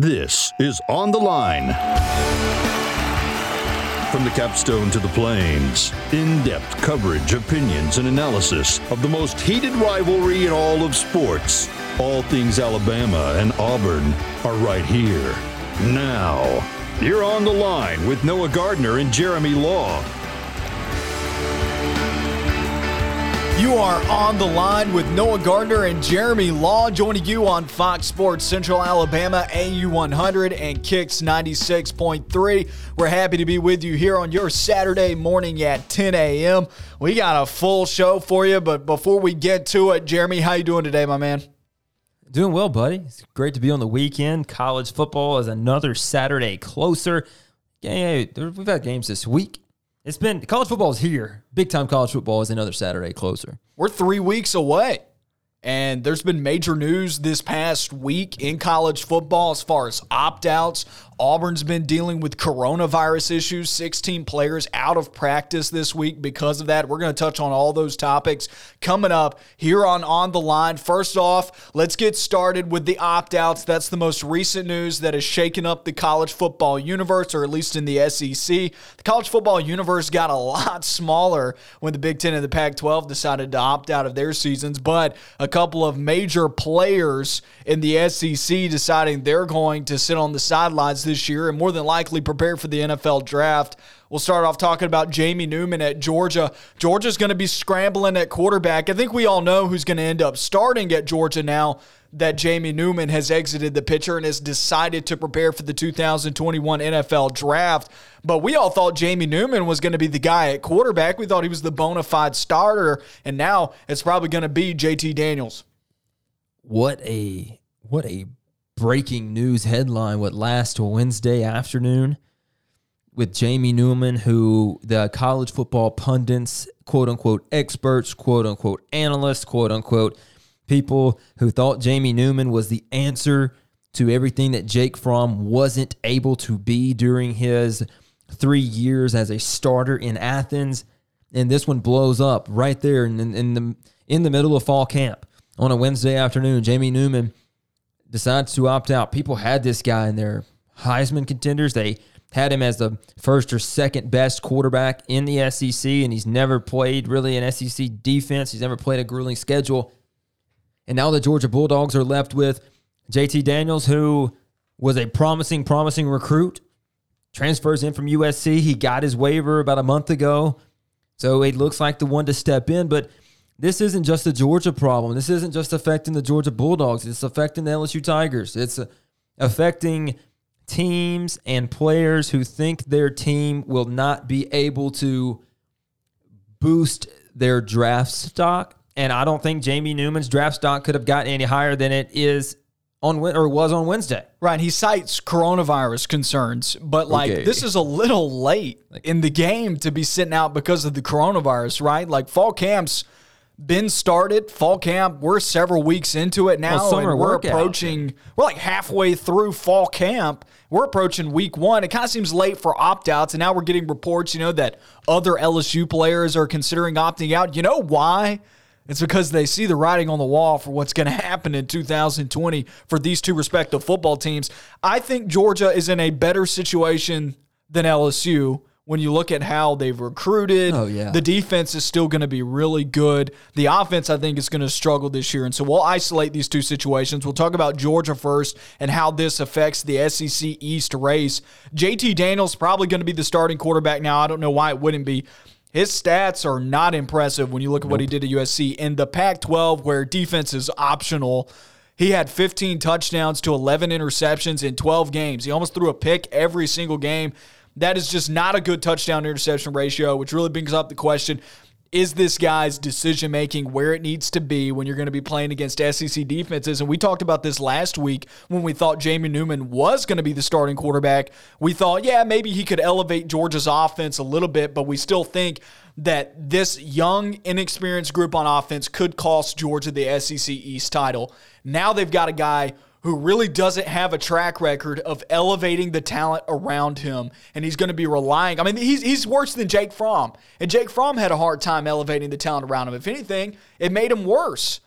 This is On the Line. From the capstone to the plains, in depth coverage, opinions, and analysis of the most heated rivalry in all of sports. All things Alabama and Auburn are right here. Now, you're on the line with Noah Gardner and Jeremy Law. You are on the line with Noah Gardner and Jeremy Law joining you on Fox Sports Central Alabama, AU100 and Kicks 96.3. We're happy to be with you here on your Saturday morning at 10 a.m. We got a full show for you, but before we get to it, Jeremy, how you doing today, my man? Doing well, buddy. It's great to be on the weekend. College football is another Saturday closer. Yeah, we've had games this week. It's been college football is here. Big time college football is another Saturday closer. We're three weeks away. And there's been major news this past week in college football as far as opt outs, Auburn's been dealing with coronavirus issues, 16 players out of practice this week because of that. We're going to touch on all those topics coming up here on On the Line. First off, let's get started with the opt outs. That's the most recent news that has shaken up the college football universe, or at least in the SEC. The college football universe got a lot smaller when the Big Ten and the Pac 12 decided to opt out of their seasons, but a couple of major players in the SEC deciding they're going to sit on the sidelines this year and more than likely prepare for the NFL draft. We'll start off talking about Jamie Newman at Georgia. Georgia's going to be scrambling at quarterback. I think we all know who's going to end up starting at Georgia now that Jamie Newman has exited the picture and has decided to prepare for the 2021 NFL draft. But we all thought Jamie Newman was going to be the guy at quarterback. We thought he was the bona fide starter, and now it's probably going to be JT Daniels. What a what a breaking news headline what last Wednesday afternoon with Jamie Newman, who the college football pundits, quote unquote experts, quote unquote analysts, quote unquote people who thought Jamie Newman was the answer to everything that Jake Fromm wasn't able to be during his three years as a starter in Athens. And this one blows up right there in, in the in the middle of fall camp on a Wednesday afternoon. Jamie Newman decides to opt out. People had this guy in their Heisman contenders. They had him as the first or second best quarterback in the SEC, and he's never played really an SEC defense. He's never played a grueling schedule. And now the Georgia Bulldogs are left with JT Daniels, who was a promising, promising recruit, transfers in from USC. He got his waiver about a month ago. So it looks like the one to step in, but this isn't just a Georgia problem. This isn't just affecting the Georgia Bulldogs. It's affecting the LSU Tigers. It's uh, affecting teams and players who think their team will not be able to boost their draft stock. And I don't think Jamie Newman's draft stock could have gotten any higher than it is on or was on Wednesday. Right. He cites coronavirus concerns, but like okay. this is a little late in the game to be sitting out because of the coronavirus, right? Like fall camps been started. Fall camp, we're several weeks into it now, well, and we're approaching. We're like halfway through fall camp. We're approaching week one. It kind of seems late for opt outs, and now we're getting reports, you know, that other LSU players are considering opting out. You know why? It's because they see the writing on the wall for what's going to happen in 2020 for these two respective football teams. I think Georgia is in a better situation than LSU when you look at how they've recruited. Oh, yeah. The defense is still going to be really good. The offense, I think, is going to struggle this year. And so we'll isolate these two situations. We'll talk about Georgia first and how this affects the SEC East race. JT Daniels probably going to be the starting quarterback now. I don't know why it wouldn't be. His stats are not impressive when you look at nope. what he did at USC. In the Pac 12, where defense is optional, he had 15 touchdowns to 11 interceptions in 12 games. He almost threw a pick every single game. That is just not a good touchdown interception ratio, which really brings up the question is this guy's decision making where it needs to be when you're going to be playing against SEC defenses? And we talked about this last week when we thought Jamie Newman was going to be the starting quarterback. We thought, yeah, maybe he could elevate Georgia's offense a little bit, but we still think that this young, inexperienced group on offense could cost Georgia the SEC East title. Now they've got a guy who really doesn't have a track record of elevating the talent around him. And he's going to be relying. I mean, he's, he's worse than Jake Fromm. And Jake Fromm had a hard time elevating the talent around him. If anything, it made him worse.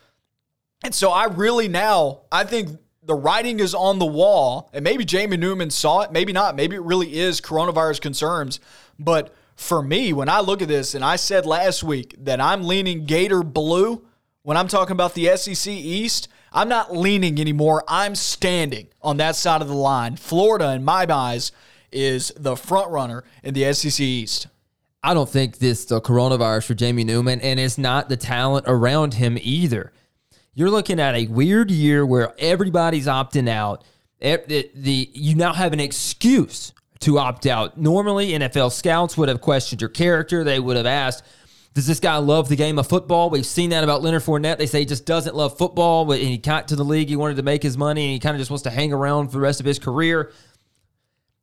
And so I really now, I think the writing is on the wall, and maybe Jamie Newman saw it, maybe not. Maybe it really is coronavirus concerns. But for me, when I look at this, and I said last week that I'm leaning Gator blue when I'm talking about the SEC East, I'm not leaning anymore. I'm standing on that side of the line. Florida, in my eyes, is the front runner in the SEC East. I don't think this the coronavirus for Jamie Newman, and it's not the talent around him either. You're looking at a weird year where everybody's opting out. The, the you now have an excuse to opt out. Normally, NFL scouts would have questioned your character. They would have asked, "Does this guy love the game of football?" We've seen that about Leonard Fournette. They say he just doesn't love football, and he got to the league. He wanted to make his money, and he kind of just wants to hang around for the rest of his career.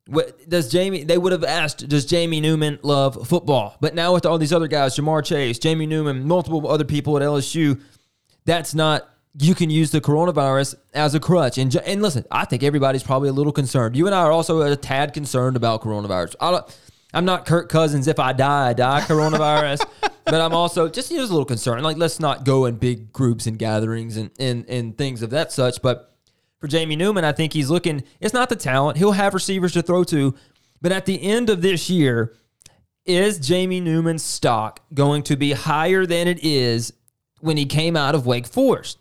What, does Jamie? They would have asked, "Does Jamie Newman love football?" But now with all these other guys, Ja'Marr Chase, Jamie Newman, multiple other people at LSU, that's not you can use the coronavirus as a crutch. And and listen, I think everybody's probably a little concerned. You and I are also a tad concerned about coronavirus. I am not Kirk Cousins. If I die, I die coronavirus. but I'm also just, you know, a little concerned. Like, let's not go in big groups and gatherings and, and, and things of that such. But for Jamie Newman, I think he's looking, it's not the talent. He'll have receivers to throw to. But at the end of this year, is Jamie Newman's stock going to be higher than it is when he came out of Wake Forest?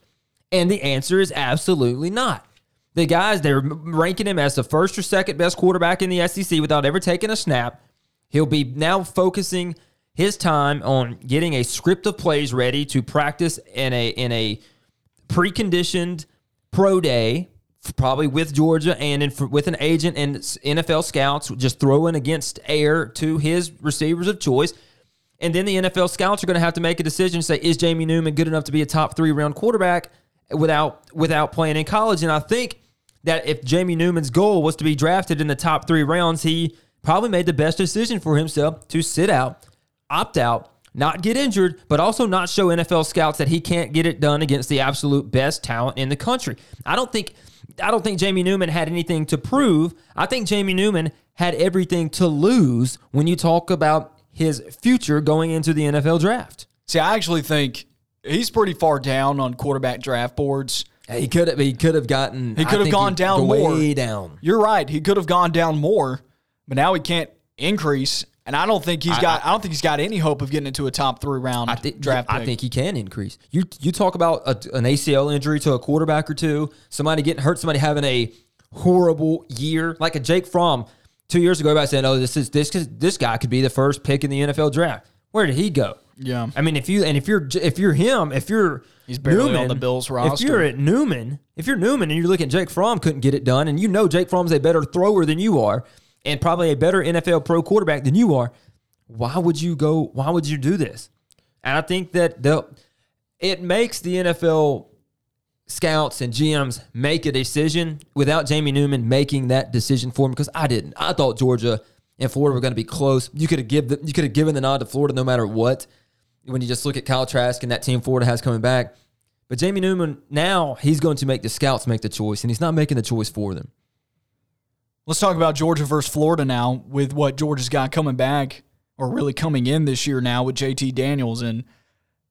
And the answer is absolutely not. The guys, they're ranking him as the first or second best quarterback in the SEC without ever taking a snap. He'll be now focusing his time on getting a script of plays ready to practice in a in a preconditioned pro day, probably with Georgia and in, with an agent and NFL scouts, just throwing against air to his receivers of choice. And then the NFL scouts are going to have to make a decision: say, is Jamie Newman good enough to be a top three round quarterback? without without playing in college. And I think that if Jamie Newman's goal was to be drafted in the top three rounds, he probably made the best decision for himself to sit out, opt out, not get injured, but also not show NFL scouts that he can't get it done against the absolute best talent in the country. I don't think I don't think Jamie Newman had anything to prove. I think Jamie Newman had everything to lose when you talk about his future going into the NFL draft. See, I actually think he's pretty far down on quarterback draft boards. He could have. He could have gotten. He could have gone down more. Way down. You're right. He could have gone down more, but now he can't increase. And I don't think he's got. I, I don't think he's got any hope of getting into a top three round I think, draft. I think he can increase. You you talk about a, an ACL injury to a quarterback or two, somebody getting hurt, somebody having a horrible year, like a Jake Fromm two years ago. Everybody saying, "Oh, this is this this guy could be the first pick in the NFL draft." Where did he go? Yeah. I mean, if you and if you're if you're him, if you're he's barely Newman, on the Bills roster. If you're at Newman, if you're Newman and you're looking at Jake Fromm couldn't get it done, and you know Jake Fromm's a better thrower than you are, and probably a better NFL pro quarterback than you are, why would you go? Why would you do this? And I think that the it makes the NFL scouts and GMs make a decision without Jamie Newman making that decision for him because I didn't. I thought Georgia and Florida were going to be close. You could have give the, you could have given the nod to Florida no matter what when you just look at Kyle Trask and that team Florida has coming back. But Jamie Newman, now he's going to make the scouts make the choice, and he's not making the choice for them. Let's talk about Georgia versus Florida now with what Georgia's got coming back, or really coming in this year now with JT Daniels. And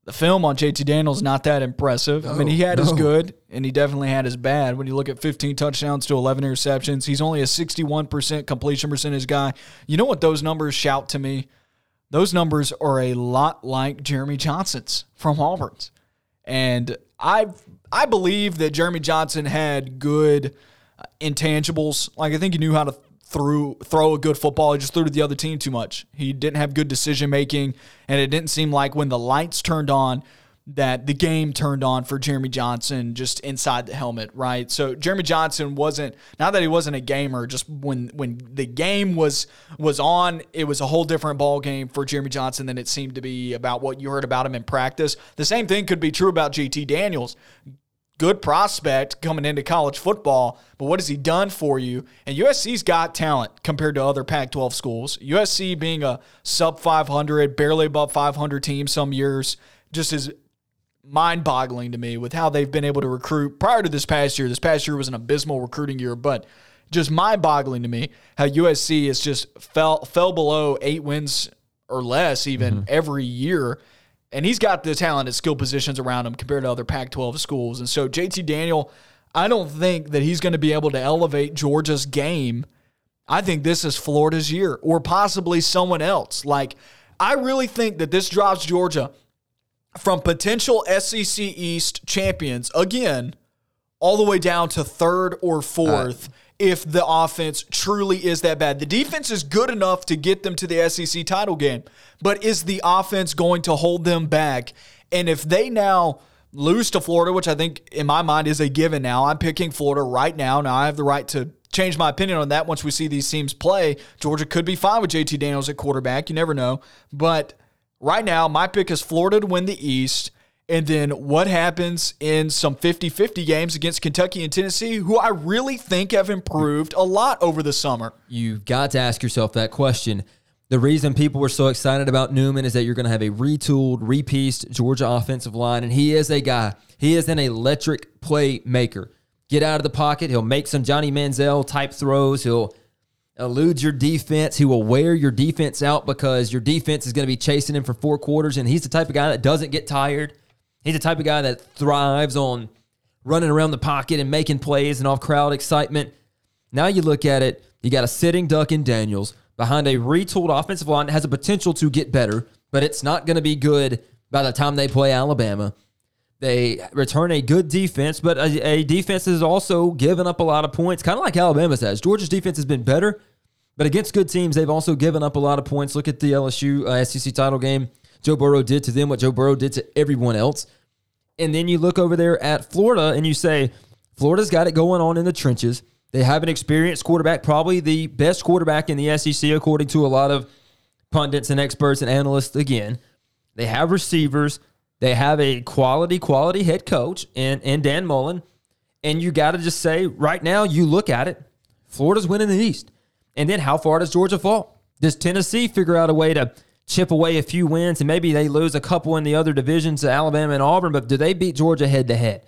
the film on JT Daniels not that impressive. No, I mean, he had no. his good, and he definitely had his bad. When you look at 15 touchdowns to 11 interceptions, he's only a 61% completion percentage guy. You know what those numbers shout to me? Those numbers are a lot like Jeremy Johnson's from Auburn's. And I I believe that Jeremy Johnson had good intangibles. Like I think he knew how to throw throw a good football. He just threw to the other team too much. He didn't have good decision making, and it didn't seem like when the lights turned on, that the game turned on for Jeremy Johnson just inside the helmet, right? So Jeremy Johnson wasn't not that he wasn't a gamer, just when when the game was was on, it was a whole different ball game for Jeremy Johnson than it seemed to be about what you heard about him in practice. The same thing could be true about JT Daniels. Good prospect coming into college football, but what has he done for you? And USC's got talent compared to other Pac 12 schools. USC being a sub 500, barely above 500 team some years, just is mind boggling to me with how they've been able to recruit prior to this past year. This past year was an abysmal recruiting year, but just mind boggling to me how USC has just fell fell below eight wins or less even mm-hmm. every year. And he's got the talent at skill positions around him compared to other Pac 12 schools. And so JT Daniel, I don't think that he's going to be able to elevate Georgia's game. I think this is Florida's year or possibly someone else. Like, I really think that this drops Georgia from potential SEC East champions again all the way down to third or fourth uh, if the offense truly is that bad. The defense is good enough to get them to the SEC title game, but is the offense going to hold them back? And if they now lose to Florida, which I think in my mind is a given now, I'm picking Florida right now. Now I have the right to change my opinion on that once we see these teams play. Georgia could be fine with JT Daniels at quarterback. You never know. But right now, my pick is Florida to win the East. And then what happens in some 50 50 games against Kentucky and Tennessee, who I really think have improved a lot over the summer? You've got to ask yourself that question. The reason people were so excited about Newman is that you're going to have a retooled, repieced Georgia offensive line, and he is a guy. He is an electric playmaker. Get out of the pocket. He'll make some Johnny Manziel type throws. He'll elude your defense. He will wear your defense out because your defense is going to be chasing him for four quarters, and he's the type of guy that doesn't get tired. He's the type of guy that thrives on running around the pocket and making plays and off crowd excitement. Now you look at it, you got a sitting duck in Daniels behind a retooled offensive line that has a potential to get better, but it's not going to be good by the time they play Alabama. They return a good defense, but a, a defense has also given up a lot of points, kind of like Alabama's has. Georgia's defense has been better, but against good teams, they've also given up a lot of points. Look at the LSU uh, SEC title game. Joe Burrow did to them what Joe Burrow did to everyone else. And then you look over there at Florida and you say, Florida's got it going on in the trenches. They have an experienced quarterback, probably the best quarterback in the SEC, according to a lot of pundits and experts and analysts. Again, they have receivers. They have a quality, quality head coach and, and Dan Mullen. And you got to just say, right now, you look at it, Florida's winning the East. And then how far does Georgia fall? Does Tennessee figure out a way to chip away a few wins and maybe they lose a couple in the other divisions to Alabama and Auburn, but do they beat Georgia head to head?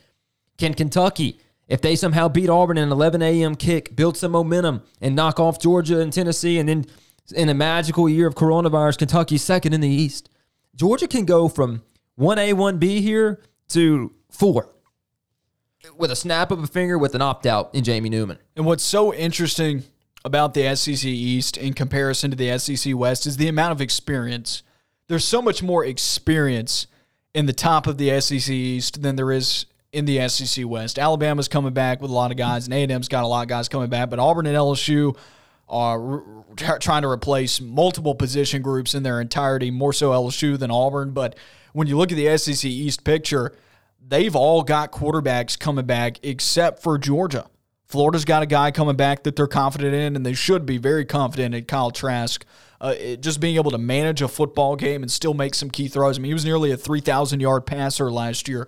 Can Kentucky, if they somehow beat Auburn in an 11 a.m. kick, build some momentum and knock off Georgia and Tennessee, and then in a magical year of coronavirus, Kentucky's second in the East? Georgia can go from 1A, 1B here to four with a snap of a finger with an opt out in Jamie Newman. And what's so interesting about the SEC East in comparison to the SEC West is the amount of experience. There's so much more experience in the top of the SEC East than there is in the SEC West. Alabama's coming back with a lot of guys, and A&M's got a lot of guys coming back, but Auburn and LSU are trying to replace multiple position groups in their entirety, more so LSU than Auburn. But when you look at the SEC East picture, they've all got quarterbacks coming back except for Georgia. Florida's got a guy coming back that they're confident in, and they should be very confident in Kyle Trask. Uh, it, just being able to manage a football game and still make some key throws. I mean, he was nearly a 3,000 yard passer last year.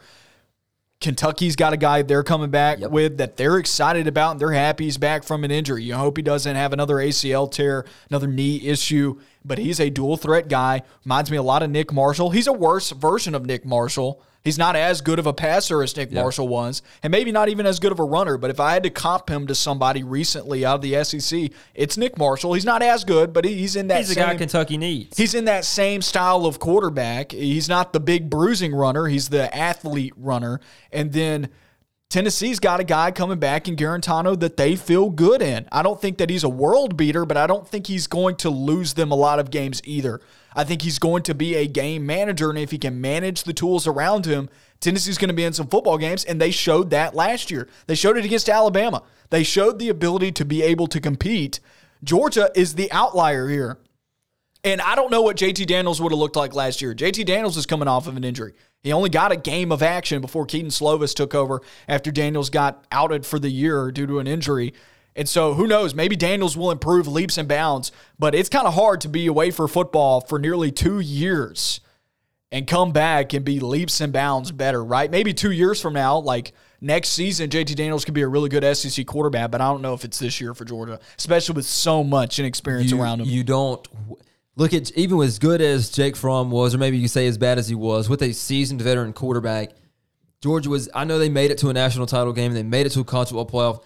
Kentucky's got a guy they're coming back yep. with that they're excited about and they're happy he's back from an injury. You hope he doesn't have another ACL tear, another knee issue, but he's a dual threat guy. Reminds me a lot of Nick Marshall. He's a worse version of Nick Marshall He's not as good of a passer as Nick Marshall was, and maybe not even as good of a runner. But if I had to comp him to somebody recently out of the SEC, it's Nick Marshall. He's not as good, but he's in that. He's same, the guy Kentucky needs. He's in that same style of quarterback. He's not the big bruising runner. He's the athlete runner, and then. Tennessee's got a guy coming back in Guarantano that they feel good in. I don't think that he's a world beater, but I don't think he's going to lose them a lot of games either. I think he's going to be a game manager, and if he can manage the tools around him, Tennessee's going to be in some football games, and they showed that last year. They showed it against Alabama. They showed the ability to be able to compete. Georgia is the outlier here. And I don't know what JT Daniels would have looked like last year. JT Daniels is coming off of an injury. He only got a game of action before Kedon Slovis took over after Daniels got outed for the year due to an injury. And so who knows? Maybe Daniels will improve leaps and bounds, but it's kind of hard to be away for football for nearly two years and come back and be leaps and bounds better, right? Maybe two years from now, like next season, JT Daniels could be a really good SEC quarterback, but I don't know if it's this year for Georgia, especially with so much inexperience you, around him. You don't look at even as good as Jake Fromm was, or maybe you say as bad as he was, with a seasoned veteran quarterback. Georgia was. I know they made it to a national title game. They made it to a college football playoff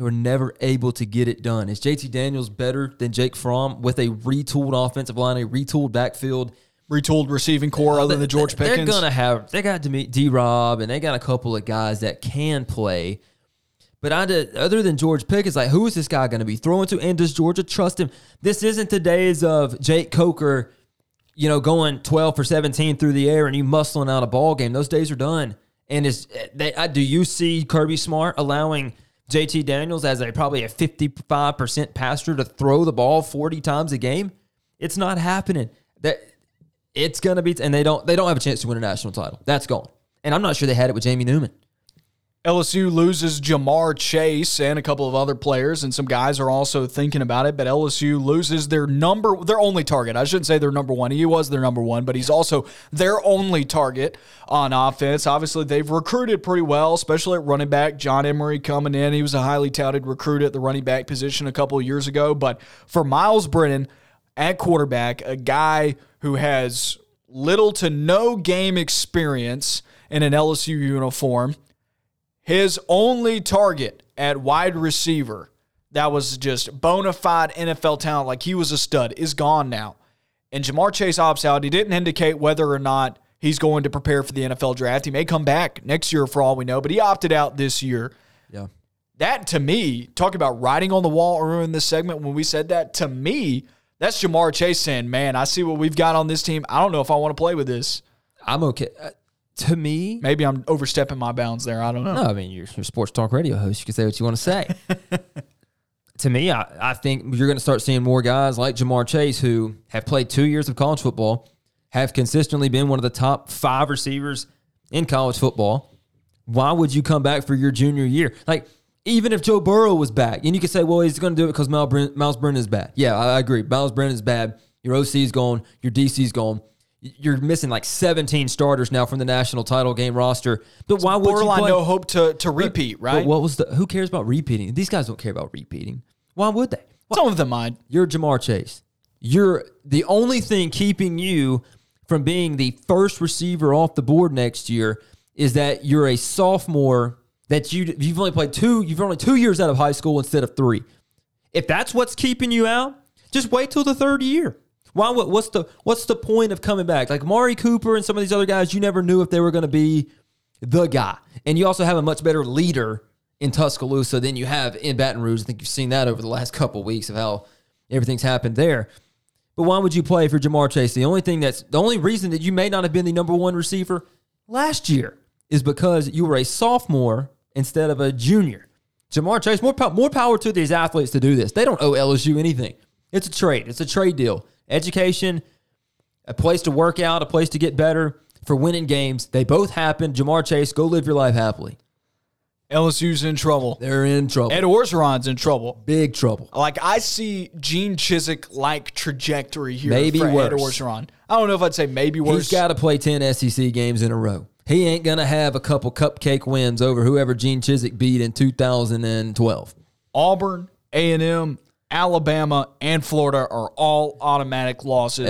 they were never able to get it done. Is JT Daniels better than Jake Fromm with a retooled offensive line, a retooled backfield? Retooled receiving core other than the George Pickens. They're gonna have they got D Rob and they got a couple of guys that can play. But I did, other than George Pickens, like who is this guy going to be throwing to? And does Georgia trust him? This isn't the days of Jake Coker, you know, going 12 for 17 through the air and you muscling out a ball game. Those days are done. And is eh, they, I, do you see Kirby Smart allowing JT Daniels as a probably a 55% passer to throw the ball 40 times a game? It's not happening. That it's gonna be, and they don't they don't have a chance to win a national title. That's gone. And I'm not sure they had it with Jamie Newman. LSU loses Ja'Marr Chase and a couple of other players, and some guys are also thinking about it. But LSU loses their number, their only target. I shouldn't say their number one. He was their number one, but he's also their only target on offense. Obviously, they've recruited pretty well, especially at running back. John Emery coming in, he was a highly touted recruit at the running back position a couple of years ago. But for Myles Brennan at quarterback, a guy who has little to no game experience in an LSU uniform his only target at wide receiver that was just bona fide NFL talent, like he was a stud, is gone now. And Ja'Marr Chase opts out. He didn't indicate whether or not he's going to prepare for the NFL draft. He may come back next year for all we know, but he opted out this year. Yeah. That to me, talk about writing on the wall earlier in this segment when we said that, to me, that's Ja'Marr Chase saying, Man, I see what we've got on this team. I don't know if I want to play with this. I'm okay. To me, maybe I'm overstepping my bounds there. I don't know. No, I mean you're, you're a sports talk radio host. You can say what you want to say. to me, I, I think you're going to start seeing more guys like Ja'Marr Chase who have played two years of college football, have consistently been one of the top five receivers in college football. Why would you come back for your junior year? Like even if Joe Burrow was back, and you could say, well, he's going to do it because Myles Brennan is bad. Yeah, I agree. Myles Brennan is bad. Your OC is gone. Your DC is gone you're missing like 17 starters now from the national title game roster. But why would you play? no hope to to repeat, but, right? But what was the? Who cares about repeating? These guys don't care about repeating. Why would they? Why? Some of them might. You're Ja'Marr Chase. You're the only thing keeping you from being the first receiver off the board next year is that you're a sophomore. That you you've only played two. You've only two years out of high school instead of three. If that's what's keeping you out, just wait till the third year. Why? What, What's the what's the point of coming back? Like Amari Cooper and some of these other guys, you never knew if they were going to be the guy. And you also have a much better leader in Tuscaloosa than you have in Baton Rouge. I think you've seen that over the last couple of weeks of how everything's happened there. But why would you play for Ja'Marr Chase? The only thing that's the only reason that you may not have been the number one receiver last year is because you were a sophomore instead of a junior. Ja'Marr Chase, more, more power to these athletes to do this. They don't owe LSU anything. It's a trade. It's a trade deal education, a place to work out, a place to get better for winning games. They both happen. Ja'Marr Chase, go live your life happily. LSU's in trouble. They're in trouble. Ed Orgeron's in trouble. Big trouble. Like I see Gene Chizik like trajectory here. Maybe for worse. Ed Orgeron. I don't know if I'd say maybe worse. He's got to play ten SEC games in a row. He ain't gonna have a couple cupcake wins over whoever Gene Chizik beat in 2012. Auburn, A and M, Alabama, and Florida are all automatic losses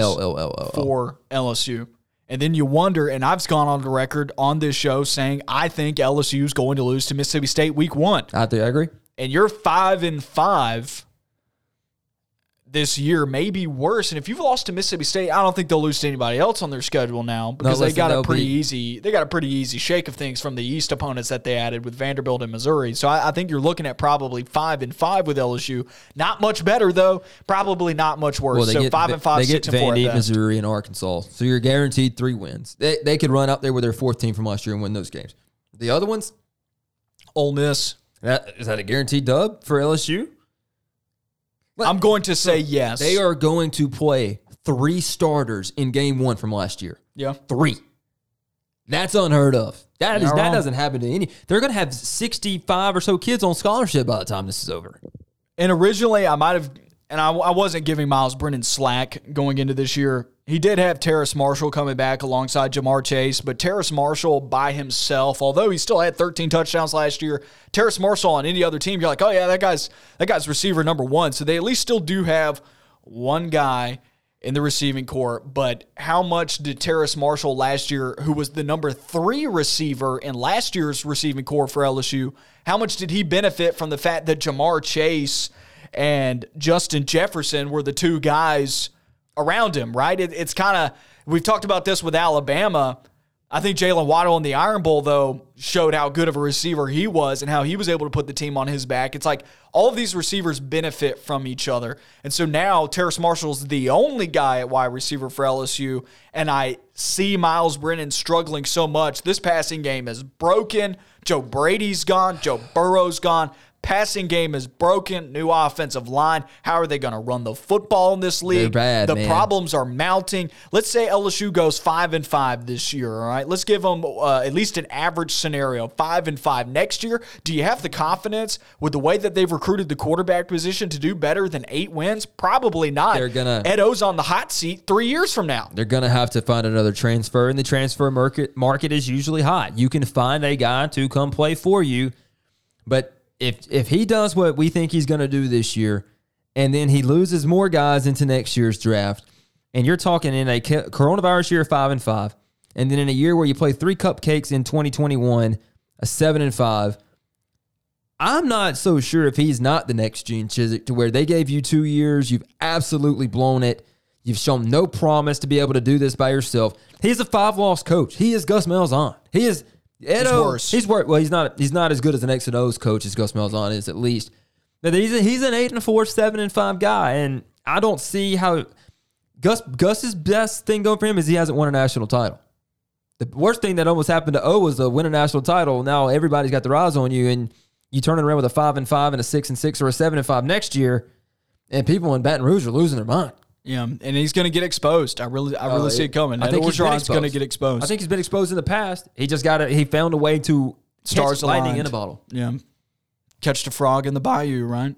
for LSU. And then you wonder, and I've gone on the record on this show saying I think LSU is going to lose to Mississippi State week one. I, I agree. And you're five and five this year may be worse. And if you've lost to Mississippi State, I don't think they'll lose to anybody else on their schedule now because no, listen, they got a pretty be... easy they got a pretty easy shake of things from the East opponents that they added with Vanderbilt and Missouri. So I, I think you're looking at probably five and five with LSU. Not much better though. Probably not much worse. Well, so get, five and five. They get Vandy, Missouri, and Arkansas. So you're guaranteed three wins. They they could run up there with their fourth team from last year and win those games. The other ones, Ole Miss. That, is that a guaranteed dub for LSU? I'm going to say yes. They are going to play three starters in game one from last year. Yeah. Three. That's unheard of. That is that doesn't happen to any. They're going to have 65 or so kids on scholarship by the time this is over. And originally, I might have, and I, I wasn't giving Myles Brennan slack going into this year. He did have Terrace Marshall coming back alongside Ja'Marr Chase, but Terrace Marshall by himself, although he still had 13 touchdowns last year, Terrace Marshall on any other team, you're like, oh yeah, that guy's that guy's receiver number one. So they at least still do have one guy in the receiving corps. But how much did Terrace Marshall last year, who was the number three receiver in last year's receiving core for LSU, how much did he benefit from the fact that Ja'Marr Chase and Justin Jefferson were the two guys? around him, right? It, it's kind of, we've talked about this with Alabama. I think Jaylen Waddle in the Iron Bowl, though, showed how good of a receiver he was and how he was able to put the team on his back. It's like all of these receivers benefit from each other. And so now Terrace Marshall's the only guy at wide receiver for LSU. And I see Myles Brennan struggling so much. This passing game is broken. Joe Brady's gone. Joe Burrow's gone. Passing game is broken. New offensive line. How are they going to run the football in this league? bad, the man. problems are mounting. Let's say LSU goes five and five this year. All right, let's give them uh, at least an average scenario, five and five next year. Do you have the confidence with the way that they've recruited the quarterback position to do better than eight wins? Probably not. They're gonna- Ed O's on the hot seat three years from now. They're going to have to find another transfer, and the transfer market market is usually hot. You can find a guy to come play for you, but if if he does what we think he's going to do this year, and then he loses more guys into next year's draft, and you're talking in a coronavirus year five and five, and then in a year where you play three cupcakes in 2021, a seven and five. I'm not so sure if he's not the next Gene Chizik to where they gave you two years, you've absolutely blown it. You've shown no promise to be able to do this by yourself. He's a five loss coach. He is Gus Malzahn. He is Edo. worse. He's worse. Well, he's not. He's not as good as an X and O's coach as Gus Malzahn is, at least. But he's a, he's an eight and four, seven and five guy, and I don't see how Gus Gus's best thing going for him is he hasn't won a national title. The worst thing that almost happened to O was to win a national title. Now everybody's got their eyes on you, and you turn it around with a five and five and a six and six or a seven and five next year, and people in Baton Rouge are losing their mind. Yeah, and he's going to get exposed. I really, I really Uh, see it coming. I Ed think he's Orgeron's going to get exposed. I think he's been exposed in the past. He just got it. He found a way to Stars lightning aligned. in a bottle. Yeah. Catch the frog in the bayou, right?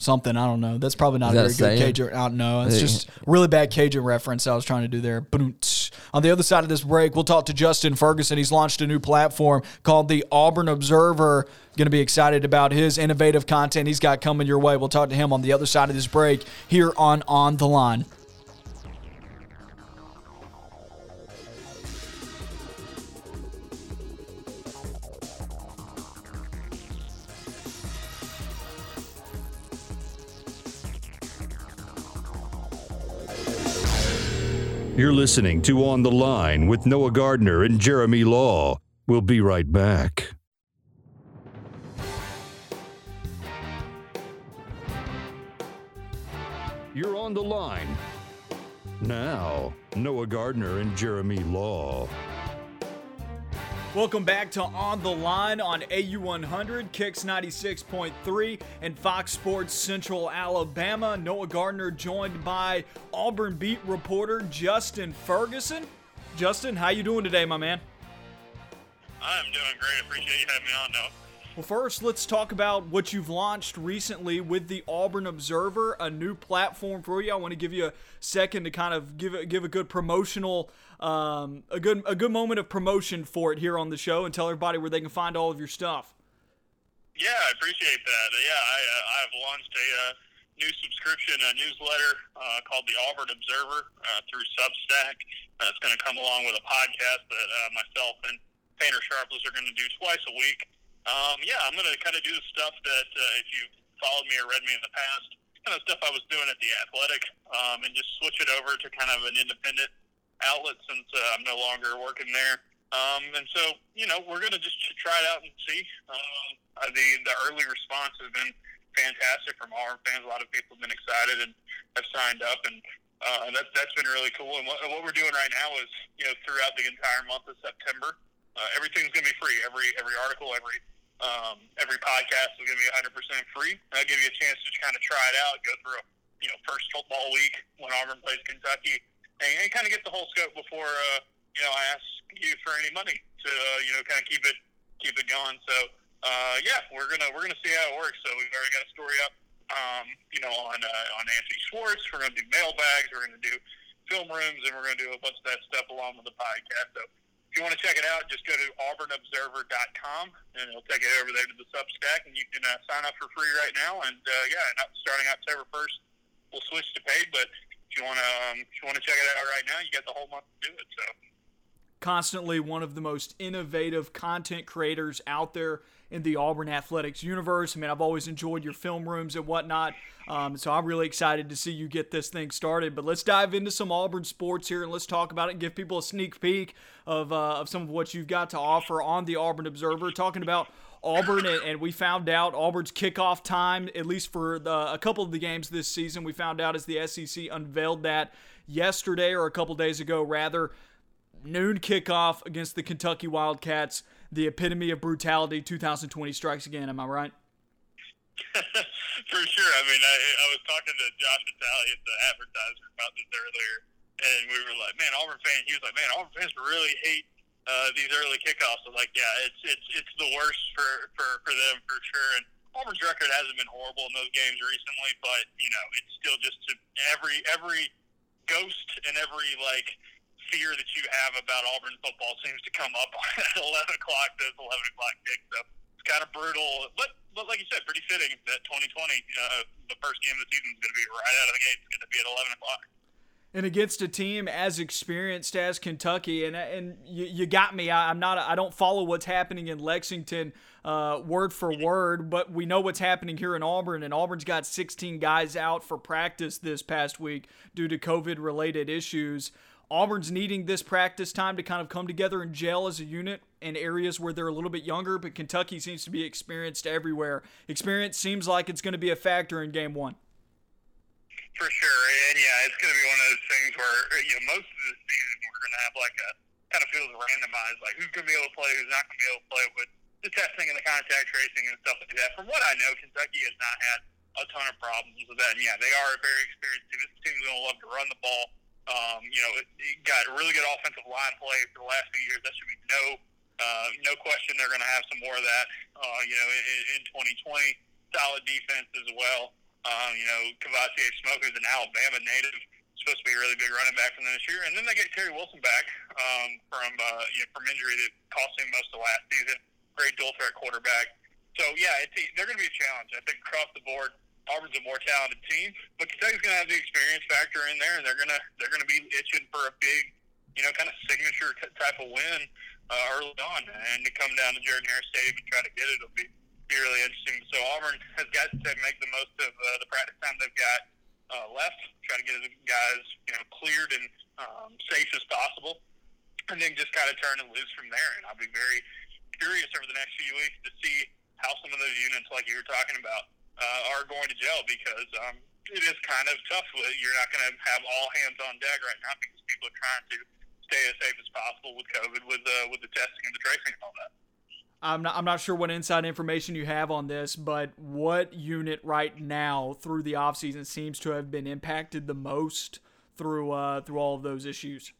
Something. I don't know. That's probably not Is a very good? Cajun. I don't know. It's just really bad Cajun reference I was trying to do there. On the other side of this break, we'll talk to Justin Ferguson. He's launched a new platform called the Auburn Observer. Going to be excited about his innovative content he's got coming your way. We'll talk to him on the other side of this break here on On the Line. You're listening to On the Line with Noah Gardner and Jeremy Law. We'll be right back. You're on the line. Now, Noah Gardner and Jeremy Law. Welcome back to On the Line on AU100, Kicks 96.3, and Fox Sports Central Alabama. Noah Gardner joined by Auburn beat reporter Justin Ferguson. Justin, how you doing today, my man? I'm doing great. Appreciate you having me on, Noah. Well, first, let's talk about what you've launched recently with the Auburn Observer, a new platform for you. I want to give you a second to kind of give a, give a good promotional, um, a good a good moment of promotion for it here on the show, and tell everybody where they can find all of your stuff. Yeah, I appreciate that. Uh, yeah, I, uh, I have launched a uh, new subscription, a newsletter uh, called the Auburn Observer uh, through Substack. It's going to come along with a podcast that myself and Painter Sharpless are going to do twice a week. Um, yeah, I'm going to kind of do the stuff that uh, if you've followed me or read me in the past, kind of stuff I was doing at the Athletic, um, and just switch it over to kind of an independent outlet since uh, I'm no longer working there. Um, and so, you know, we're going to just try it out and see. Um, the the early response has been fantastic from our fans. A lot of people have been excited and have signed up, and uh, that that's been really cool. And what, what we're doing right now is, you know, throughout the entire month of September, uh, everything's going to be free. Every every article, every um, every podcast is going to be 100% free. I'll give you a chance to kind of try it out, go through, a, you know, first football week when Auburn plays Kentucky, and, and kind of get the whole scope before, uh, you know, I ask you for any money to, uh, you know, kind of keep it keep it going. So, uh, yeah, we're gonna we're gonna see how it works. So we've already got a story up, um, you know, on uh, on Anthony Schwartz. We're gonna do mailbags. We're gonna do film rooms, and we're gonna do a bunch of that stuff along with the podcast. So if you want to check it out, just go to auburnobserver.com and it'll take you over there to the Substack, and you can uh, sign up for free right now. And uh, yeah, starting October first, we'll switch to paid. But if you want to, um, if you want to check it out right now, you got the whole month to do it. So constantly one of the most innovative content creators out there in the Auburn athletics universe. I mean, I've always enjoyed your film rooms and whatnot. Um, so I'm really excited to see you get this thing started. But let's dive into some Auburn sports here and let's talk about it and give people a sneak peek of, uh, of some of what you've got to offer on the Auburn Observer. Talking about Auburn, and, we found out Auburn's kickoff time, at least for the, a couple of the games this season, we found out as the SEC unveiled that yesterday or a couple days ago, rather. Noon kickoff against the Kentucky Wildcats, the epitome of brutality. 2020 strikes again. Am I right? For sure. I mean, I, I was talking to Josh Vitale at the advertiser about this earlier, and we were like, "Man, Auburn fans." He was like, "Man, Auburn fans really hate uh, these early kickoffs." I was like, "Yeah, it's it's it's the worst for for for them for sure." And Auburn's record hasn't been horrible in those games recently, but you know, it's still just to every every ghost and every like fear that you have about Auburn football seems to come up at 11 o'clock. Those 11 o'clock kick, so it's kind of brutal, but but like you said, pretty fitting that 2020, uh, the first game of the season is going to be right out of the gate. It's going to be at 11 o'clock. And against a team as experienced as Kentucky, and and you, you got me. I, am not. I don't follow what's happening in Lexington uh, word for word, but we know what's happening here in Auburn. And Auburn's got 16 guys out for practice this past week due to COVID-related issues. Auburn's needing this practice time to kind of come together and gel as a unit in areas where they're a little bit younger, but Kentucky seems to be experienced everywhere. Experience seems like it's going to be a factor in game one. For sure, and yeah, it's going to be one of those things where you know most of the season we're going to have like a kind of feels randomized, like who's going to be able to play, who's not going to be able to play with the testing and the contact tracing and stuff like that. From what I know, Kentucky has not had a ton of problems with that, and yeah, they are a very experienced team. This team's going to love to run the ball um, you know, it, it got a really good offensive line play for the last few years. That should be no uh, no question. They're going to have some more of that. Uh, you know, in, in 2020, solid defense as well. Um, you know, Kavosiey Smoke, who's an Alabama native, supposed to be a really big running back from this year. And then they get Terry Wilson back um, from uh, you know, from injury that cost him most of last season. Great dual threat quarterback. So yeah, it's, they're going to be a challenge. I think across the board. Auburn's a more talented team, but Kentucky's going to have the experience factor in there, and they're going to they're going to be itching for a big, you know, kind of signature type of win uh, early on, and to come down to Jordan Hare Stadium and try to get it'll be be really interesting. So Auburn has got to make the most of uh, the practice time they've got uh, left, try to get the guys you know cleared and um, safe as possible, and then just kind of turn and loose from there. And I'll be very curious over the next few weeks to see how some of those units, like you were talking about, uh, are going to jail because um, it is kind of tough. You're not going to have all hands on deck right now because people are trying to stay as safe as possible with COVID, with uh, with the testing and the tracing and all that. I'm not, I'm not sure what inside information you have on this, but what unit right now through the offseason seems to have been impacted the most through uh, through all of those issues?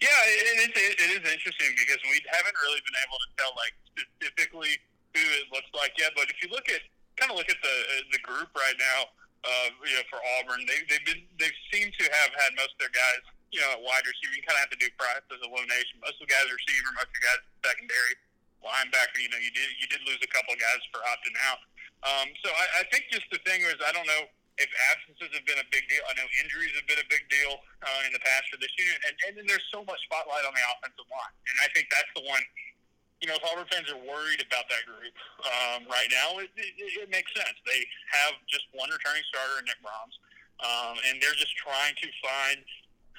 Yeah, it, it, it is interesting because we haven't really been able to tell like specifically who it looks like yet. But if you look at kind of look at the uh, the group right now, uh, you know, for Auburn, they they've been they seem to have had most of their guys, you know, wide receiver. You kind of have to do process elimination. Most of the guys are receiver, most of the guys are secondary linebacker. You know, you did you did lose a couple of guys for opting out. Um, so I, I think just the thing is, I don't know if absences have been a big deal. I know injuries have been a big deal uh, in the past for this unit, and, and then there's so much spotlight on the offensive line, and I think that's the one you know, if Auburn fans are worried about that group um, right now, it, it, it makes sense. They have just one returning starter, Nick Brahms, um, and they're just trying to find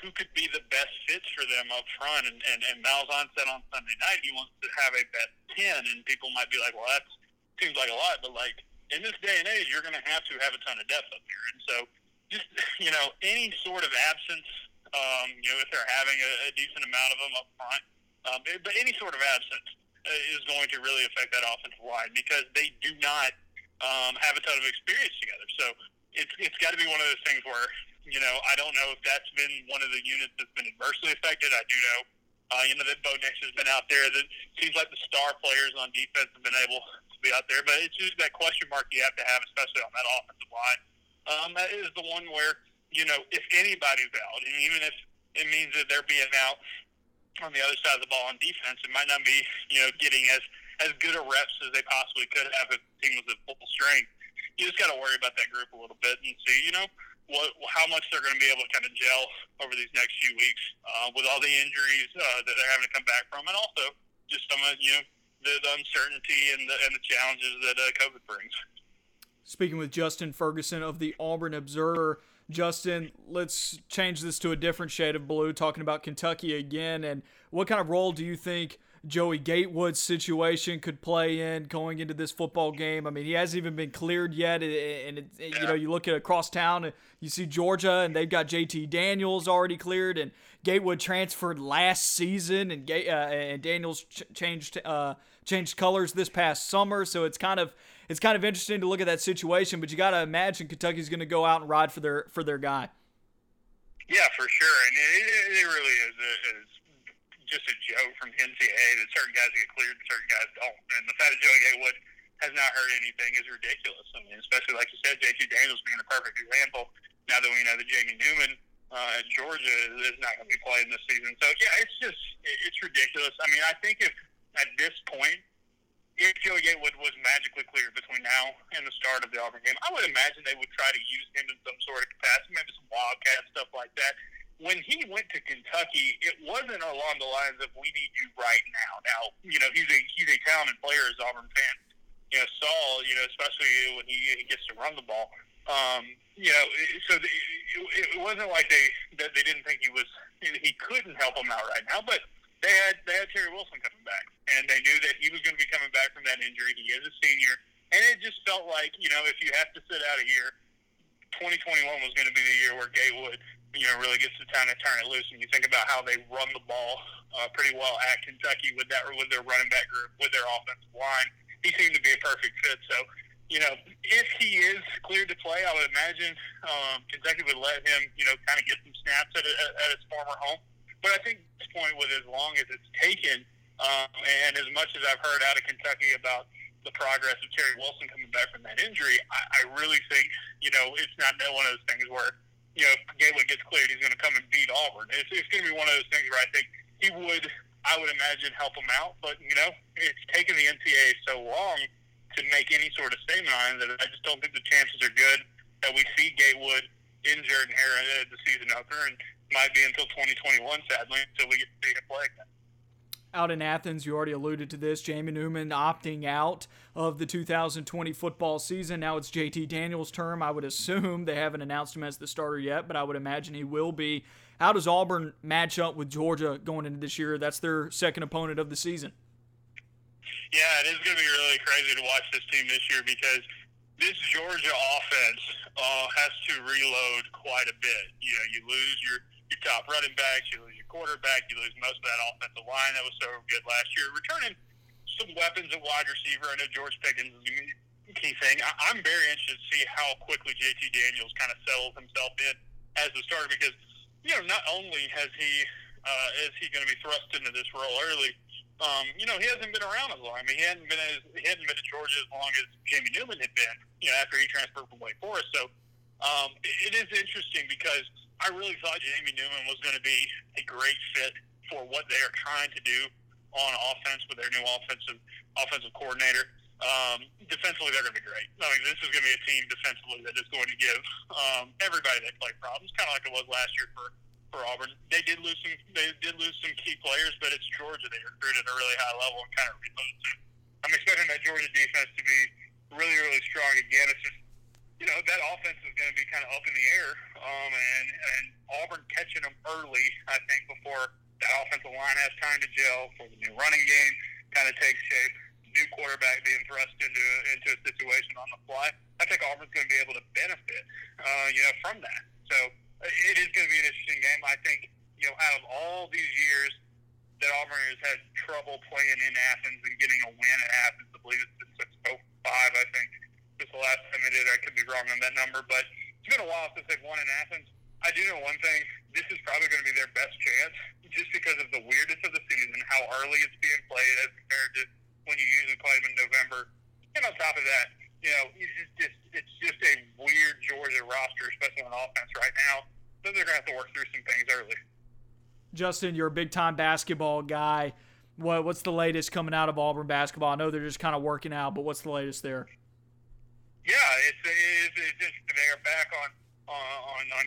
who could be the best fits for them up front. And, and, and Malzahn said on Sunday night he wants to have a best 10, and people might be like, well, that seems like a lot, but like in this day and age, you're going to have to have a ton of depth up here. And so just, you know, any sort of absence, um, you know, if they're having a, a decent amount of them up front, um, but any sort of absence, uh, is going to really affect that offensive line because they do not um, have a ton of experience together. So it's it's got to be one of those things where you know I don't know if that's been one of the units that's been adversely affected. I do know. Uh, you know that Bo Nix has been out there. That seems like the star players on defense have been able to be out there, but it's just that question mark you have to have, especially on that offensive line. Um, that is the one where you know if anybody's out, and even if it means that they're being out on the other side of the ball on defense, it might not be you know getting as as good a reps as they possibly could have if the team was at full strength. You just got to worry about that group a little bit and see you know what how much they're going to be able to kind of gel over these next few weeks uh, with all the injuries uh, that they're having to come back from, and also just some of you know the, the uncertainty and the and the challenges that uh, COVID brings. Speaking with Justin Ferguson of the Auburn Observer. Justin, let's change this to a different shade of blue, talking about Kentucky again. And what kind of role do you think Joey Gatewood's situation could play in going into this football game. I mean, he hasn't even been cleared yet, and it, it, you know, you look at across town, and you see Georgia, and they've got JT Daniels already cleared, and Gatewood transferred last season, and uh, and Daniels ch- changed uh, changed colors this past summer, so it's kind of it's kind of interesting to look at that situation. But you got to imagine Kentucky's going to go out and ride for their for their guy. Yeah, for sure, and it, it really is. It's just a joke from NCAA that certain guys get cleared and certain guys don't. And the fact that Joey Gatewood has not heard anything is ridiculous. I mean, especially like you said, JT Daniels being a perfect example. Now that we know that Jamie Newman uh, at Georgia is not going to be playing this season, so yeah, it's just it's ridiculous. I mean, I think if at this point if Joey Gatewood was magically cleared between now and the start of the Auburn game, I would imagine they would try to use him in some sort of capacity, maybe some wildcat stuff like that when he went to Kentucky, it wasn't along the lines of "we need you right now." Now, you know, he's a he's a talented player as Auburn fans, you know, saw, you know, especially when he, he gets to run the ball. Um, you know, so the, it, it wasn't like they that they didn't think he was he couldn't help them out right now, but they had they had Terry Wilson coming back, and they knew that he was going to be coming back from that injury. He is a senior, and it just felt like you know if you have to sit out a year, 2021 was going to be the year where Gatewood you know, really gets to kind of turn it loose. And you think about how they run the ball uh, pretty well at Kentucky with that, with their running back group, with their offensive line. He seemed to be a perfect fit. So, you know, if he is cleared to play, I would imagine um, Kentucky would let him, you know, kind of get some snaps at, at his former home. But I think at this point, with as long as it's taken, um, and as much as I've heard out of Kentucky about the progress of Terry Wilson coming back from that injury, I, I really think, you know, it's not one of those things where you know, if Gatewood gets cleared, he's going to come and beat Auburn. It's, it's going to be one of those things where I think he would, I would imagine, help him out. But, you know, it's taken the NCAA so long to make any sort of statement on it that I just don't think the chances are good that we see Gatewood in Jordan-Hare at the season opener. And might be until 2021, sadly, until we get to see him play again out in Athens. You already alluded to this. Jamie Newman opting out of the 2020 football season. Now it's JT Daniels' term. I would assume they haven't announced him as the starter yet, but I would imagine he will be. How does Auburn match up with Georgia going into this year? That's their second opponent of the season. Yeah, it is going to be really crazy to watch this team this year because this Georgia offense uh, has to reload quite a bit. You know, you lose your your top running backs, you lose your quarterback, you lose most of that offensive line that was so good last year. Returning some weapons at wide receiver. I know George Pickens is a key thing. I, am very interested to see how quickly JT Daniels kind of settles himself in as the starter because, you know, not only has he uh, is he going to be thrust into this role early, um, you know, he hasn't been around as long. I mean, he hadn't been as, he hadn't been at Georgia as long as Jamie Newman had been, you know, after he transferred from Wake Forest. So um, it, it is interesting because – I really thought Jamie Newman was going to be a great fit for what they are trying to do on offense with their new offensive offensive coordinator. Um, defensively, they're going to be great. I mean, this is going to be a team defensively that is going to give um, everybody they play problems, kind of like it was last year for for Auburn. They did lose some they did lose some key players, but it's Georgia. They recruited at a really high level and kind of reloaded. I'm expecting that Georgia defense to be really really strong again. It's just you know that offense is going to be kind of up in the air, um, and and Auburn catching them early, I think, before that offensive line has time to gel for the new running game kind of takes shape. New quarterback being thrust into into a situation on the fly. I think Auburn's going to be able to benefit, uh, you know, from that. So it is going to be an interesting game. I think, you know, out of all these years that Auburn has had trouble playing in Athens and getting a win at Athens, I believe it's since 05, I think just the last time they did. I could be wrong on that number, but it's been a while since they've won in Athens. I do know one thing. This is probably going to be their best chance just because of the weirdness of the season, how early it's being played as compared to when you usually play them in November. And on top of that, you know, it's just, it's just a weird Georgia roster, especially on offense right now. So they're going to have to work through some things early. Justin, you're a big time basketball guy. What, what's the latest coming out of Auburn basketball? I know they're just kind of working out, but what's the latest there? yeah, it's, it's, it's just they're back on,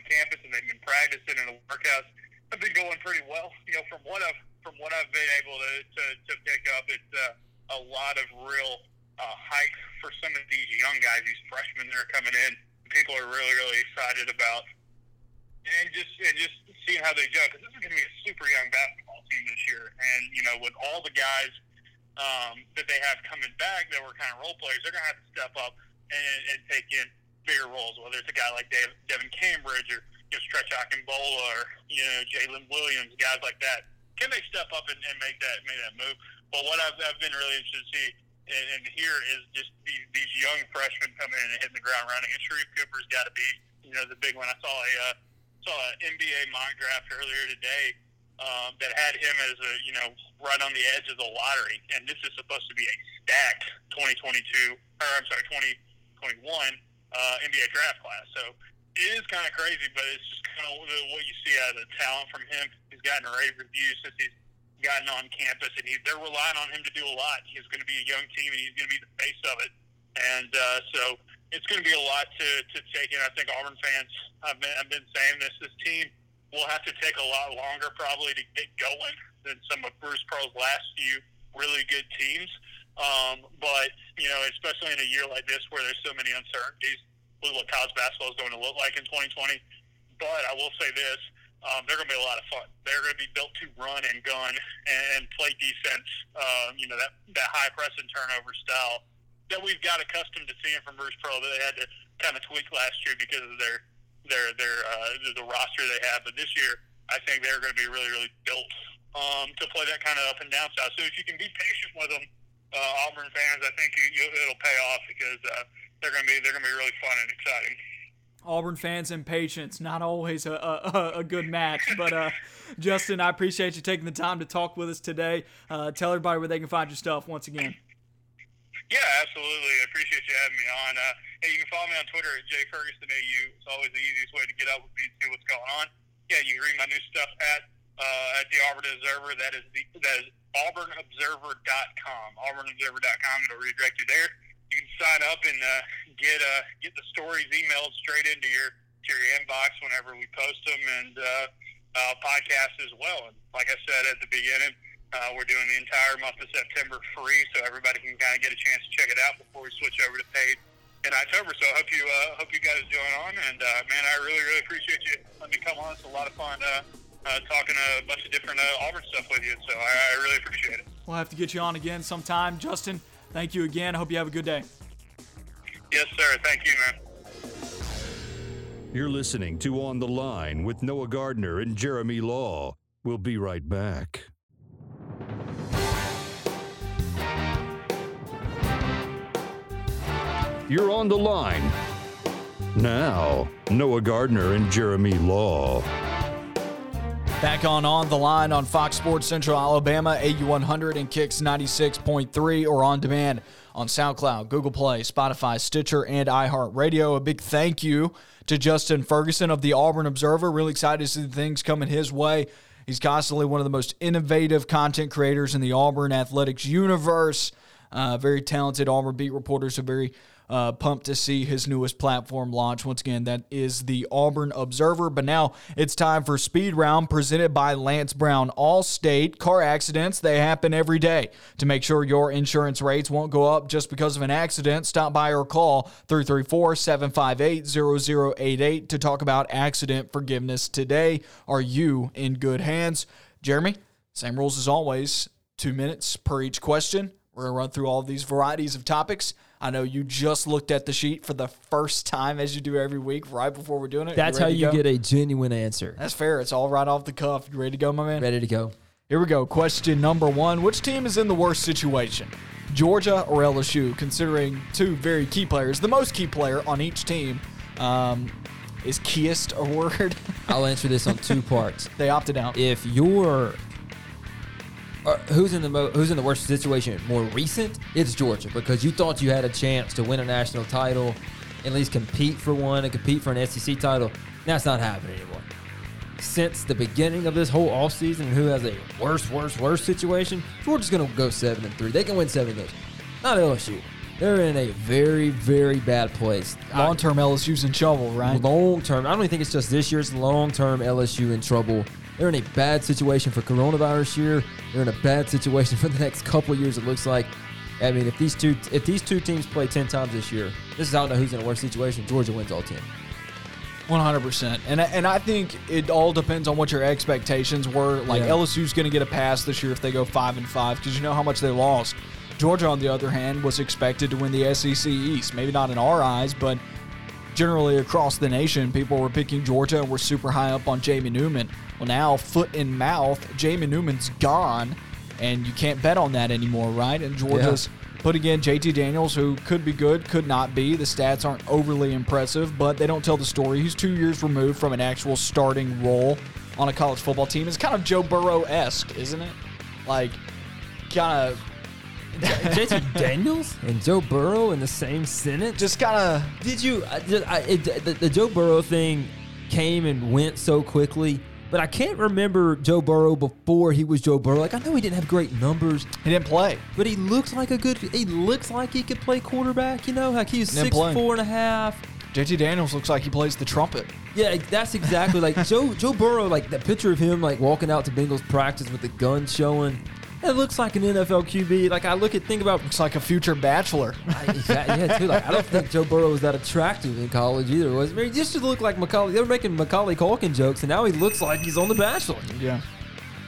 on campus and they've been practicing and the workouts have been going pretty well. You know, from what I've from what I've been able to to, to pick up, it's uh, a lot of real uh, height for some of these young guys, these freshmen that are coming in, people are really, really excited about. And just and just seeing how they gel, because this is going to be a super young basketball team this year. And, you know, with all the guys um, that they have coming back that were kind of role players, they're going to have to step up and, and take in bigger roles, whether it's a guy like Dave, Devan Cambridge or you know, Stretch Akingbola or, you know, Jaylin Williams, guys like that. Can they step up and, and make that make that move? But what I've, I've been really interested to see and, and here is just these, these young freshmen coming in and hitting the ground running. And Sharife Cooper's got to be, you know, the big one. I saw a uh, saw an NBA mock draft earlier today um, that had him as a, you know, right on the edge of the lottery. And this is supposed to be a stacked 2022, or I'm sorry, 2021 uh, NBA draft class. So it is kind of crazy, but it's just kind of what you see out of the talent from him. He's gotten rave reviews since he's gotten on campus, and he, they're relying on him to do a lot. He's going to be a young team, and he's going to be the face of it. And uh, so it's going to be a lot to, to take in. I think Auburn fans, I've been, I've been saying this, this team will have to take a lot longer probably to get going than some of Bruce Pearl's last few really good teams. Um, but, you know, especially in a year like this where there's so many uncertainties with what college basketball is going to look like in 2020. But I will say this, um, they're going to be a lot of fun. They're going to be built to run and gun and play defense. Um, you know that that high press and turnover style that we've got accustomed to seeing from Bruce Pearl that they had to kind of tweak last year because of their their their uh, the roster they have. But this year, I think they're going to be really really built um, to play that kind of up and down style. So if you can be patient with them, uh, Auburn fans, I think you, it'll pay off because uh, they're going to be they're going to be really fun and exciting. Auburn fans and patience, not always a, a, a good match. But uh, Justin, I appreciate you taking the time to talk with us today. Uh, tell everybody where they can find your stuff once again. Yeah, absolutely. I appreciate you having me on. Uh, hey, you can follow me on Twitter at jfergusonau. It's always the easiest way to get up with me and see what's going on. Yeah, you can read my new stuff at uh, at the Auburn Observer. That is the that is auburnobserver.com. Auburnobserver.com. It'll redirect you there you can sign up and uh, get uh, get the stories emailed straight into your to your inbox whenever we post them, and uh, uh, podcasts as well. And like I said at the beginning, uh, we're doing the entire month of September free, so everybody can kind of get a chance to check it out before we switch over to paid in October. So I hope you uh, hope you guys join on, and uh, man, I really really appreciate you letting me come on. It's a lot of fun. Uh, uh, talking a bunch of different uh, Auburn stuff with you, so I, I really appreciate it. We'll have to get you on again sometime, Justin. Thank you again. I hope you have a good day. Yes, sir. Thank you, man. You're listening to On the Line with Noah Gardner and Jeremy Law. We'll be right back. You're on the line. Now, Noah Gardner and Jeremy Law. Back on On the Line on Fox Sports Central Alabama, AU100 and Kix 96.3 or on demand on SoundCloud, Google Play, Spotify, Stitcher, and iHeartRadio. A big thank you to Justin Ferguson of the Auburn Observer. Really excited to see things coming his way. He's constantly one of the most innovative content creators in the Auburn athletics universe. Uh, very talented Auburn beat reporters, a very uh, pumped to see his newest platform launch. Once again, that is the Auburn Observer. But now it's time for Speed Round presented by Lance Brown. Allstate car accidents, they happen every day. To make sure your insurance rates won't go up just because of an accident, stop by or call 334 758 0088 to talk about accident forgiveness today. Are you in good hands? Jeremy, same rules as always. Two minutes per each question. We're going to run through all of these varieties of topics. I know you just looked at the sheet for the first time as you do every week right before we're doing it. That's you how you go? get a genuine answer. That's fair. It's all right off the cuff. You ready to go, my man? Ready to go. Here we go. Question number one Which team is in the worst situation? Georgia or LSU, considering two very key players. The most key player on each team um, is keyest a word? I'll answer this on two parts. they opted out. If you're uh, who's in the mo- who's in the worst situation? More recent, it's Georgia because you thought you had a chance to win a national title, at least compete for one and compete for an SEC title. That's not happening anymore. Since the beginning of this whole offseason, who has a worse, worse, worse situation? Georgia's going to go seven and three. They can win seven games. Not LSU. They're in a very, very bad place. Long term LSU's in trouble, right? Long term. I don't even think it's just this year. It's long term LSU in trouble. They're in a bad situation for coronavirus year. They're in a bad situation for the next couple years, it looks like. I mean, if these two if these two teams play ten times this year, this is I don't know who's in a worse situation. Georgia wins all ten. One hundred percent, and and I think it all depends on what your expectations were. Like Yeah. LSU's going to get a pass this year if they go five and five because you know how much they lost. Georgia, on the other hand, was expected to win the SEC East. Maybe not in our eyes, but generally across the nation, people were picking Georgia and were super high up on Jamie Newman. Well, now foot in mouth, Jamie Newman's gone, and you can't bet on that anymore, right? And Georgia's putting in JT Daniels, who could be good, could not be. The stats aren't overly impressive, but they don't tell the story. He's two years removed from an actual starting role on a college football team. It's kind of Joe Burrow esque, isn't it? Like, kind of. JT Daniels and Joe Burrow in the same sentence. Just kind of Did you? Uh, I, I, it, the, the Joe Burrow thing came and went so quickly, but I can't remember Joe Burrow before he was Joe Burrow. Like I know he didn't have great numbers, he didn't play. but he looks like a good. He looks like he could play quarterback. You know, like he was six play. four and a half. JT Daniels looks like he plays the trumpet. Yeah, that's exactly like Joe Joe Burrow. Like that picture of him like walking out to Bengals practice with the gun showing. It looks like an NFL QB. Like I look at think about Looks like a future bachelor. I- exactly, yeah, too. Like I don't think Joe Burrow was that attractive in college either. Was I mean, he just to look like Macaulay. They were making Macaulay Culkin jokes, and now he looks like he's on The Bachelor. yeah.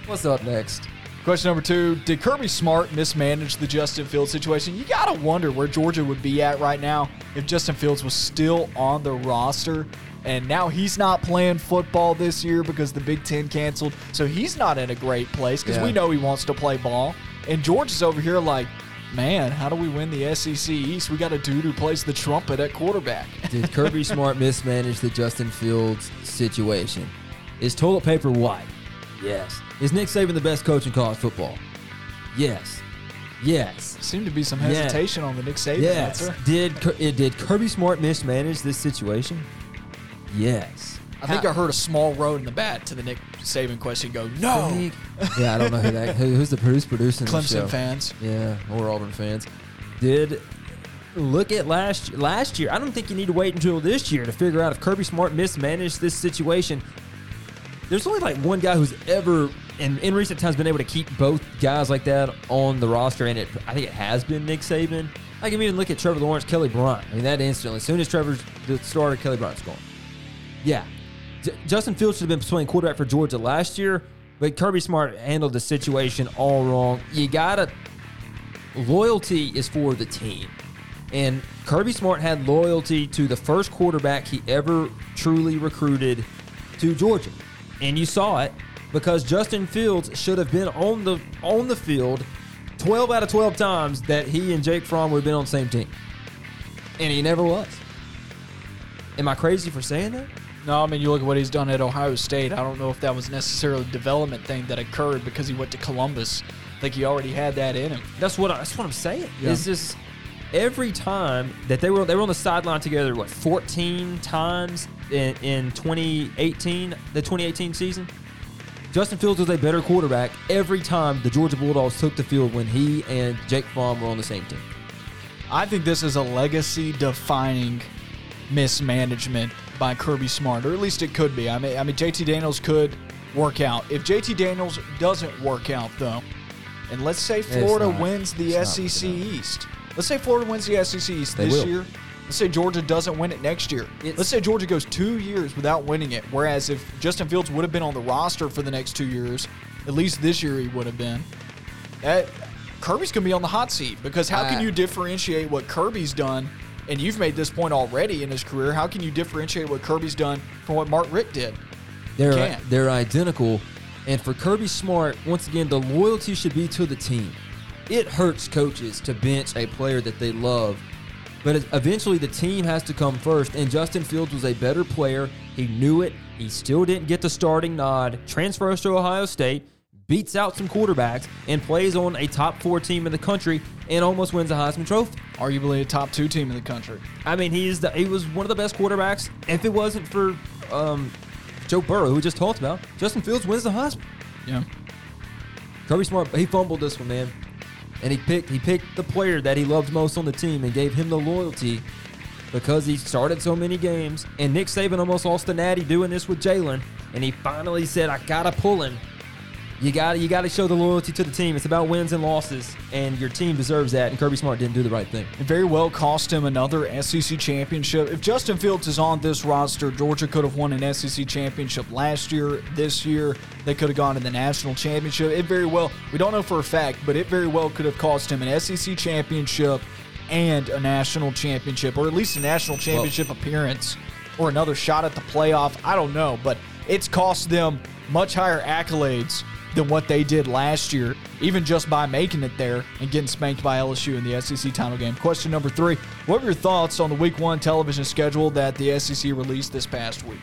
What's up next? Question number two Did Kirby Smart mismanage the Justin Fields situation? You got to wonder where Georgia would be at right now if Justin Fields was still on the roster. And now he's not playing football this year because the Big Ten canceled. So he's not in a great place because Yeah. we know he wants to play ball. And George is over here like, man, how do we win the SEC East? We got a dude who plays the trumpet at quarterback. Did Kirby Smart mismanage the Justin Fields situation? Is toilet paper white? Yes. Is Nick Saban the best coach in college football? Yes. Yes. Seemed to be some hesitation on the Nick Saban Yes. answer. Did uh, did Kirby Smart mismanage this situation? Yes. I think I heard a small road in the bat to the Nick Saban question go, no. Yeah, I don't know who that. Who, who's the who's producing the Clemson show? fans. Yeah, or Auburn fans. Did look at last last year. I don't think you need to wait until this year to figure out if Kirby Smart mismanaged this situation. There's only like one guy who's ever in, in recent times been able to keep both guys like that on the roster, and it I think it has been Nick Saban. I can even look at Trevor Lawrence, Kelly Bryant. I mean, that instantly, as soon as Trevor's the starter, Kelly Bryant's gone. Yeah. J- Justin Fields should have been playing quarterback for Georgia last year, but Kirby Smart handled the situation all wrong. You gotta loyalty is for the team. And Kirby Smart had loyalty to the first quarterback he ever truly recruited to Georgia. And you saw it because Justin Fields should have been on the on the field 12 out of 12 times that he and Jake Fromm would have been on the same team. And he never was. Am I crazy for saying that? No, I mean, you look at what he's done at Ohio State. I don't know if that was necessarily a development thing that occurred because he went to Columbus. I think he already had that in him. That's what I, that's what I'm saying. Yeah. It's just every time that they were they were on the sideline together, what 14 times in, in 2018, the 2018 season. Justin Fields was a better quarterback every time the Georgia Bulldogs took the field when he and Jake Fromm were on the same team. I think this is a legacy defining mismanagement by Kirby Smart, or at least it could be. I mean, I mean, JT Daniels could work out. If JT Daniels doesn't work out, though, and let's say Florida not- wins the SEC East, let's say Florida wins the SEC East They this will. year. Let's say Georgia doesn't win it next year. It's- let's say Georgia goes two years without winning it. Whereas if Justin Fields would have been on the roster for the next two years, at least this year he would have been. That Kirby's gonna be on the hot seat because how can you differentiate what Kirby's done? And you've made this point already in his career. How can you differentiate what Kirby's done from what Mark Richt did? They're they're identical, and for Kirby Smart, once again, the loyalty should be to the team. It hurts coaches to bench a player that they love, but eventually the team has to come first. And Justin Fields was a better player. He knew it. He still didn't get the starting nod. Transfers to Ohio State, beats out some quarterbacks, and plays on a top four team in the country, and almost wins a Heisman Trophy. Arguably a top two team in the country. I mean, he's the, he was one of the best quarterbacks. If it wasn't for um, Joe Burrow, who we just talked about, Justin Fields wins the Heisman. Yeah. Kirby Smart, he fumbled this one, man, and he picked he picked the player that he loved most on the team and gave him the loyalty because he started so many games. And Nick Saban almost lost the natty doing this with Jalen, and he finally said, "I gotta pull him." You got you got to show the loyalty to the team. It's about wins and losses, and your team deserves that. And Kirby Smart didn't do the right thing. It very well cost him another SEC championship. If Justin Fields is on this roster, Georgia could have won an SEC championship last year. This year, they could have gone to the national championship. It very well, we don't know for a fact, but it very well could have cost him an SEC championship and a national championship, or at least a national championship appearance, or another shot at the playoff. I don't know, but it's cost them much higher accolades than what they did last year, even just by making it there and getting spanked by LSU in the SEC title game. Question number three What were your thoughts on the week one television schedule that the SEC released this past week?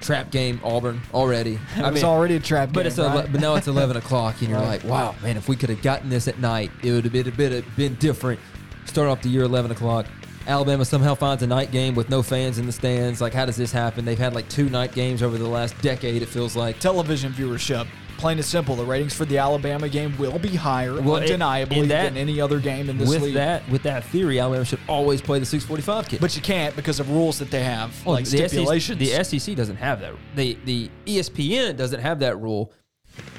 Trap game Auburn already. It was already a trap but game, it's right? but now it's eleven o'clock, and you're Right. like, wow, man, if we could have gotten this at night, it would have been a bit been different. Start off the year eleven o'clock. Alabama somehow finds a night game with no fans in the stands. Like, how does this happen? They've had like two night games over the last decade. It feels like. Television viewership. Plain and simple, the ratings for the Alabama game will be higher, Well, undeniably, that- than any other game in this with league. that with that theory, Alabama should always play the 645 kid. but you can't because of rules that they have, Well, like the SEC the SEC doesn't have that. The the ESPN doesn't have that rule.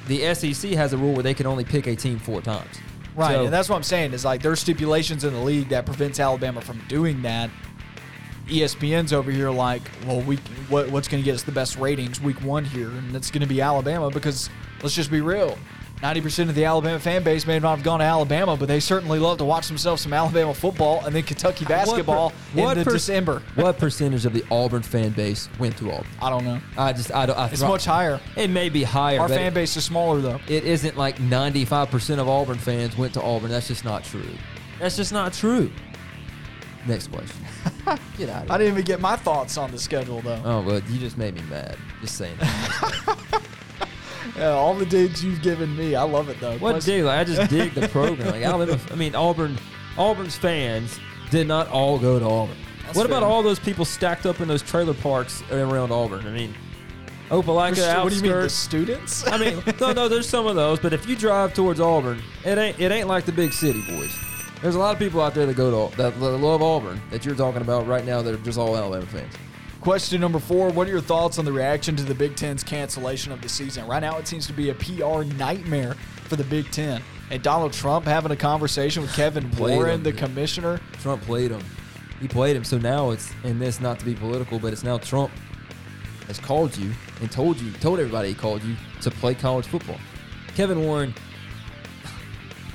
The SEC has a rule where they can only pick a team four times. Right, So- and that's what I'm saying is like there's stipulations in the league that prevents Alabama from doing that. ESPN's over here like, well, we what, what's going to get us the best ratings week one here, and it's going to be Alabama because let's just be real, 90% of the Alabama fan base may not have gone to Alabama, but they certainly love to watch themselves some Alabama football and then Kentucky basketball what in the per- December. What percentage of the Auburn fan base went to Auburn? I don't know. I just I don't. I It's much higher. It may be higher. Our fan base is smaller though. It isn't like 95% of Auburn fans went to Auburn. That's just not true. That's just not true. Next question. Get out of I didn't even get my thoughts on the schedule though. Oh well, you just made me mad. Just saying. Yeah, all the digs you've given me, I love it though. What Plus- dig? Like, I just dig the program. Like Alabama, I mean Auburn. Auburn's fans did not all go to Auburn. That's what about all those people stacked up in those trailer parks around Auburn? I mean, Opelika What outskirts. do you mean, the students? I mean, no, no, there's some of those, but if you drive towards Auburn, it ain't it ain't like the big city, boys. There's a lot of people out there that go to that love Auburn that you're talking about right now that are just all Alabama fans. Question number four What are your thoughts on the reaction to the Big Ten's cancellation of the season? Right now, it seems to be a PR nightmare for the Big Ten. And Donald Trump having a conversation with Kevin Warren, him, the dude. commissioner. Trump played him. He played him. So now it's in this not to be political, but it's now Trump has called you and told you, told everybody he called you to play college football. Kevin Warren,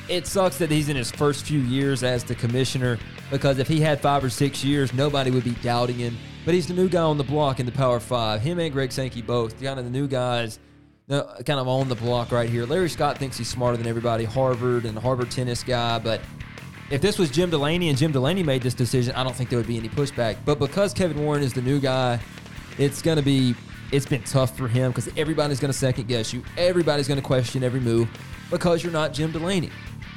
it sucks that he's in his first few years as the commissioner because if he had five or six years, nobody would be doubting him. But he's the new guy on the block in the Power Five. Him and Greg Sankey both, kind of the new guys, uh, kind of on the block right here. Larry Scott thinks he's smarter than everybody, Harvard and Harvard tennis guy, but if this was Jim Delaney and Jim Delaney made this decision, I don't think there would be any pushback. But because Kevin Warren is the new guy, it's going to be it's been tough for him because everybody's going to second guess you. Everybody's going to question every move because you're not Jim Delaney.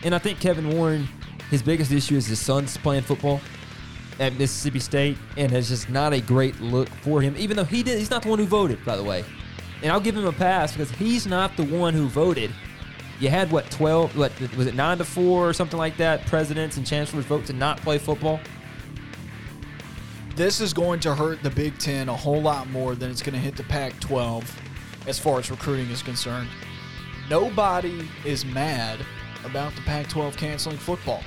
And I think Kevin Warren, his biggest issue is his son's playing football at Mississippi State, and it's just not a great look for him. Even though he did, he's not the one who voted, by the way. And I'll give him a pass because he's not the one who voted. You had what twelve? What was it? Nine to four or something like that. Presidents and chancellors vote to not play football. This is going to hurt the Big Ten a whole lot more than it's going to hit the Pac 12 as far as recruiting is concerned. Nobody is mad about the Pac 12 canceling football.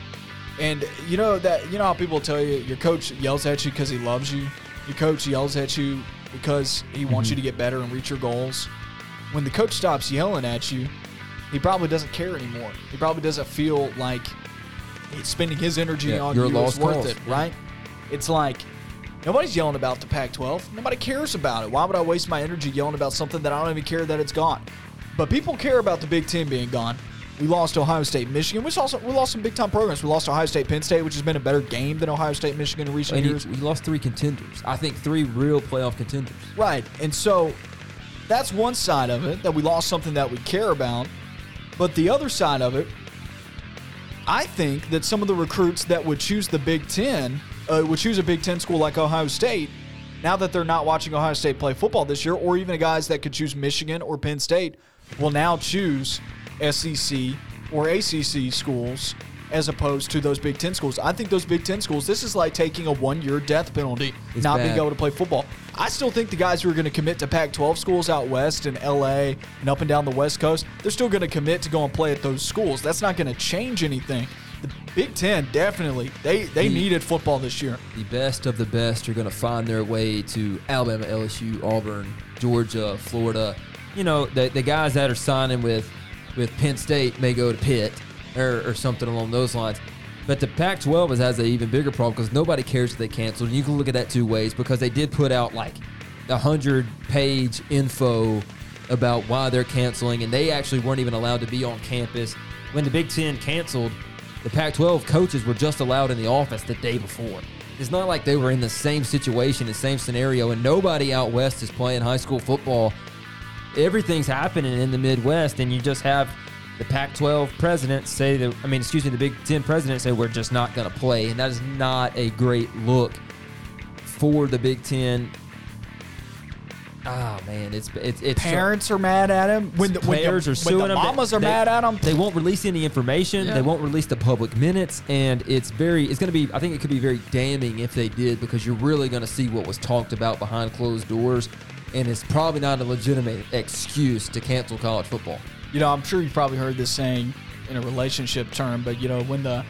And you know that you know how people tell you your coach yells at you because he loves you. Your coach yells at you because he wants you mm-hmm. to get better and reach your goals. When the coach stops yelling at you, he probably doesn't care anymore. He probably doesn't feel like spending his energy Yeah, on you're is worth it, right? It's like nobody's yelling about the Pac-12. Nobody cares about it. Why would I waste my energy yelling about something that I don't even care that it's gone? But people care about the Big Ten being gone. We lost Ohio State, Michigan. We also we lost some big time programs. We lost Ohio State, Penn State, which has been a better game than Ohio State, Michigan in recent And years. he lost three contenders. I think three real playoff contenders. Right. And so that's one side of it that we lost something that we care about. But the other side of it, I think that some of the recruits that would choose the Big Ten, uh, would choose a Big Ten school like Ohio State, now that they're not watching Ohio State play football this year, or even guys that could choose Michigan or Penn State, will now choose SEC or ACC schools as opposed to those Big Ten schools. I think those Big Ten schools, this is like taking a one year death penalty, It's not being able to play football. I still think the guys who are going to commit to Pac 12 schools out west in LA and up and down the West Coast, they're still going to commit to go and play at those schools. That's not going to change anything. The Big Ten definitely they they The- needed football this year. The best of the best are going to find their way to Alabama, LSU, Auburn, Georgia, Florida. You know, the, the guys that are signing with with Penn State may go to Pitt or, or something along those lines. But the Pac-12 has an even bigger problem because nobody cares if they canceled. And you can look at that two ways because they did put out like a hundred page info about why they're canceling, and they actually weren't even allowed to be on campus when the Big Ten canceled. The Pac-12 coaches were just allowed in the office the day before. It's not like they were in the same situation, the same scenario, and nobody out west is playing high school football. Everything's happening in the Midwest, and you just have the Pac-12 president say that. I mean, excuse me, the Big Ten president say we're just not going to play, and that is not a great look for the Big Ten. Ah man, it's it's it's so- Parents are mad at him when the players are when suing the them. mamas are They- mad at him. They won't release any information. Yeah. They won't release the public minutes, and it's very. It's going to be. I think it could be very damning if they did because you're really going to see what was talked about behind closed doors, and it's probably not a legitimate excuse to cancel college football. You know, I'm sure you've probably heard this saying in a relationship term, but you know, when the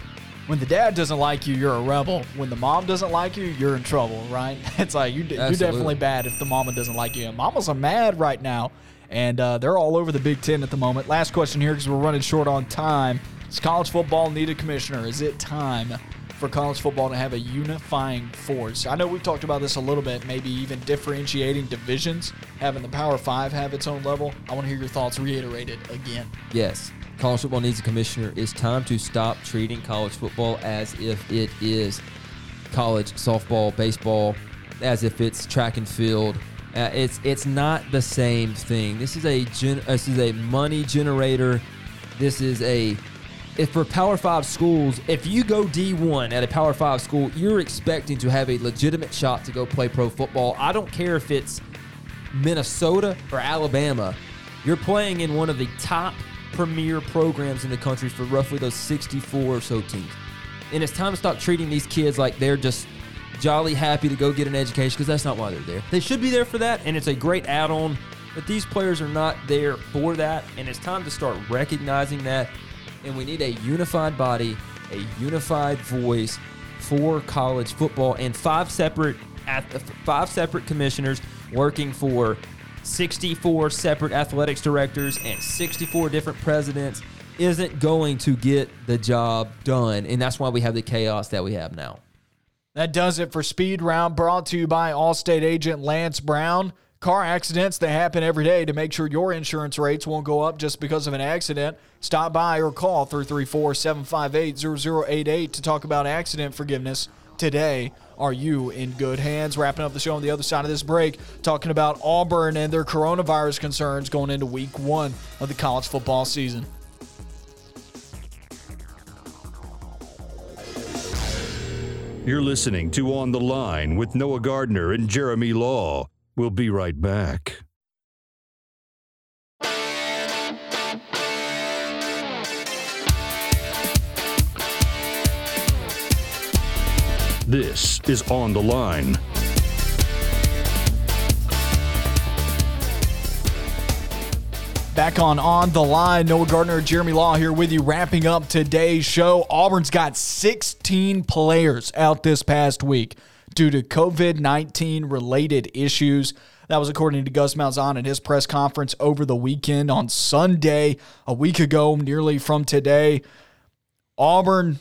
when the dad doesn't like you, you're a rebel. When the mom doesn't like you, you're in trouble, right? It's like you, you're definitely bad if the mama doesn't like you. And mamas are mad right now, and uh, they're all over the Big Ten at the moment. Last question here because we're running short on time. Does college football need a commissioner? Is it time for college football to have a unifying force? I know we've talked about this a little bit, maybe even differentiating divisions, having the Power Five have its own level. I want to hear your thoughts reiterated again. Yes, college football needs a commissioner. It's time to stop treating college football as if it is college softball, baseball, as if it's track and field. Uh, it's it's not the same thing. This is a gen, this is a money generator. This is a if for Power Five schools, if you go D1 at a Power Five school, you're expecting to have a legitimate shot to go play pro football. I don't care if it's Minnesota or Alabama, you're playing in one of the top premier programs in the country for roughly those 64 or so teams. And it's time to stop treating these kids like they're just jolly happy to go get an education because that's not why they're there. They should be there for that, and it's a great add on, but these players are not there for that. And it's time to start recognizing that. And we need a unified body, a unified voice for college football, and five separate five separate commissioners working for 64 separate athletics directors and 64 different presidents isn't going to get the job done. And that's why we have the chaos that we have now. That does it for Speed Round, brought to you by Allstate agent Lance Brown. Car accidents, they happen every day. To make sure your insurance rates won't go up just because of an accident, stop by or call 334 758 0088 to talk about accident forgiveness today. Are you in good hands? Wrapping up the show on the other side of this break, talking about Auburn and their coronavirus concerns going into week one of the college football season. You're listening to On the Line with Noah Gardner and Jeremy Law. We'll be right back. This is On the Line. Back on On the Line, Noah Gardner, Jeremy Law here with you, wrapping up today's show. Auburn's got 16 players out this past week due to COVID 19 related issues. That was according to Gus Malzahn at his press conference over the weekend on Sunday, a week ago, nearly from today. Auburn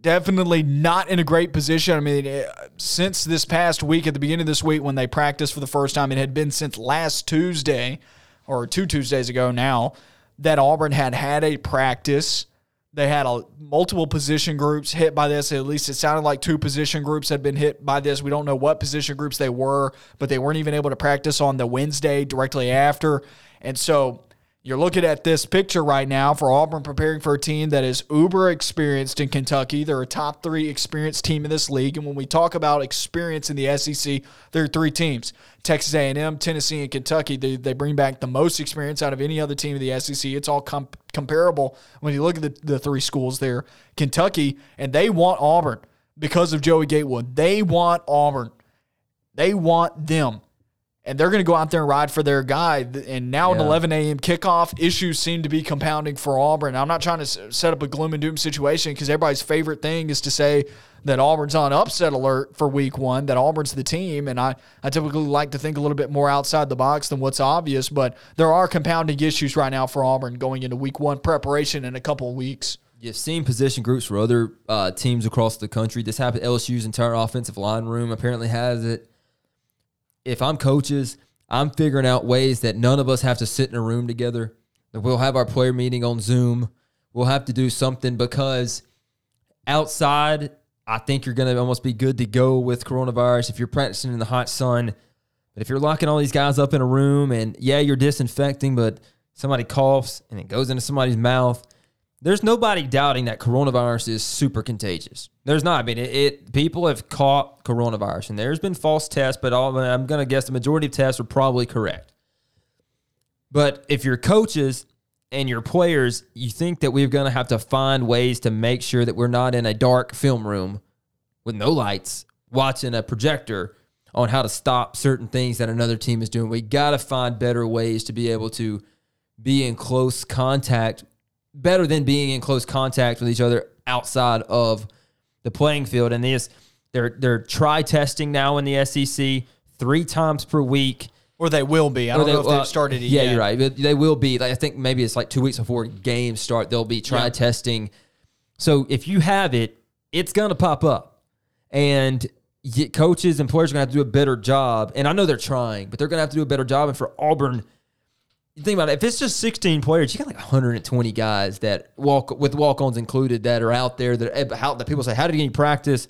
definitely not in a great position. I mean, eh, since this past week, at the beginning of this week, when they practiced for the first time, it had been since last Tuesday or two Tuesdays ago now that Auburn had had a practice. They had a, multiple position groups hit by this. At least it sounded like two position groups had been hit by this. We don't know what position groups they were, but they weren't even able to practice on the Wednesday directly after. And so you're looking at this picture right now for Auburn preparing for a team that is uber experienced in Kentucky. They're a top three experienced team in this league, and when we talk about experience in the SEC, there are three teams: Texas A&M, Tennessee, and Kentucky. They, they bring back the most experience out of any other team in the SEC. It's all com- comparable when you look at the, the three schools there. Kentucky, and they want Auburn because of Joey Gatewood. They want Auburn. They want them and they're going to go out there and ride for their guy. And now an 11 a.m. kickoff, issues seem to be compounding for Auburn. I'm not trying to set up a gloom and doom situation because everybody's favorite thing is to say that Auburn's on upset alert for week one, that Auburn's the team. And I, I typically like to think a little bit more outside the box than what's obvious, but there are compounding issues right now for Auburn going into week one preparation in a couple of weeks. You've seen position groups for other uh, teams across the country. This happened. LSU's entire offensive line room apparently has it. If I'm coaches, I'm figuring out ways that none of us have to sit in a room together. That we'll have our player meeting on Zoom. We'll have to do something because outside, I think you're going to almost be good to go with coronavirus if you're practicing in the hot sun. But if you're locking all these guys up in a room and yeah, you're disinfecting, but somebody coughs and it goes into somebody's mouth, there's nobody doubting that coronavirus is super contagious. There's not. I mean, it, it people have caught coronavirus, and there's been false tests, but all, I'm going to guess the majority of tests are probably correct. But if you're coaches and your players, you think that we're going to have to find ways to make sure that we're not in a dark film room with no lights watching a projector on how to stop certain things that another team is doing. We got to find better ways to be able to be in close contact, better than being in close contact with each other outside of the playing field. And this, they're they're try testing now in the SEC three times per week. Or they will be. I don't they- know if they've uh, started it Yeah, yet. you're right. But they will be. Like, I think maybe it's like two weeks before games start. They'll be try Yeah. testing. So if you have it, it's gonna pop up, and coaches and players are gonna have to do a better job. And I know they're trying, but they're gonna have to do a better job. And for Auburn, you think about it. If it's just 16 players, you got like 120 guys that walk with walk-ons included that are out there that eh, how that people say, how did you practice?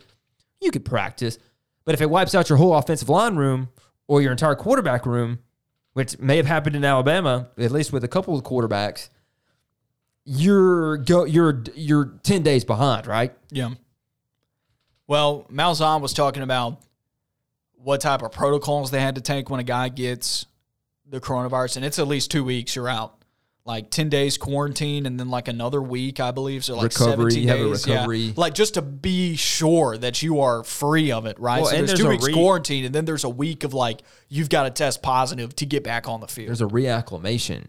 You could practice, but if it wipes out your whole offensive line room or your entire quarterback room, which may have happened in Alabama, at least with a couple of quarterbacks, you're go you're you're 10 days behind, right? Yeah. Well, Malzahn was talking about what type of protocols they had to take when a guy gets the coronavirus, and it's at least two weeks you're out. Like 10 days quarantine and then like another week, I believe. So like Recovery, 17 you have a days. yeah. recovery. Like just to be sure that you are free of it, right? Well, so and there's, there's two weeks re- quarantine and then there's a week of like you've got to test positive to get back on the field. there's a reacclimation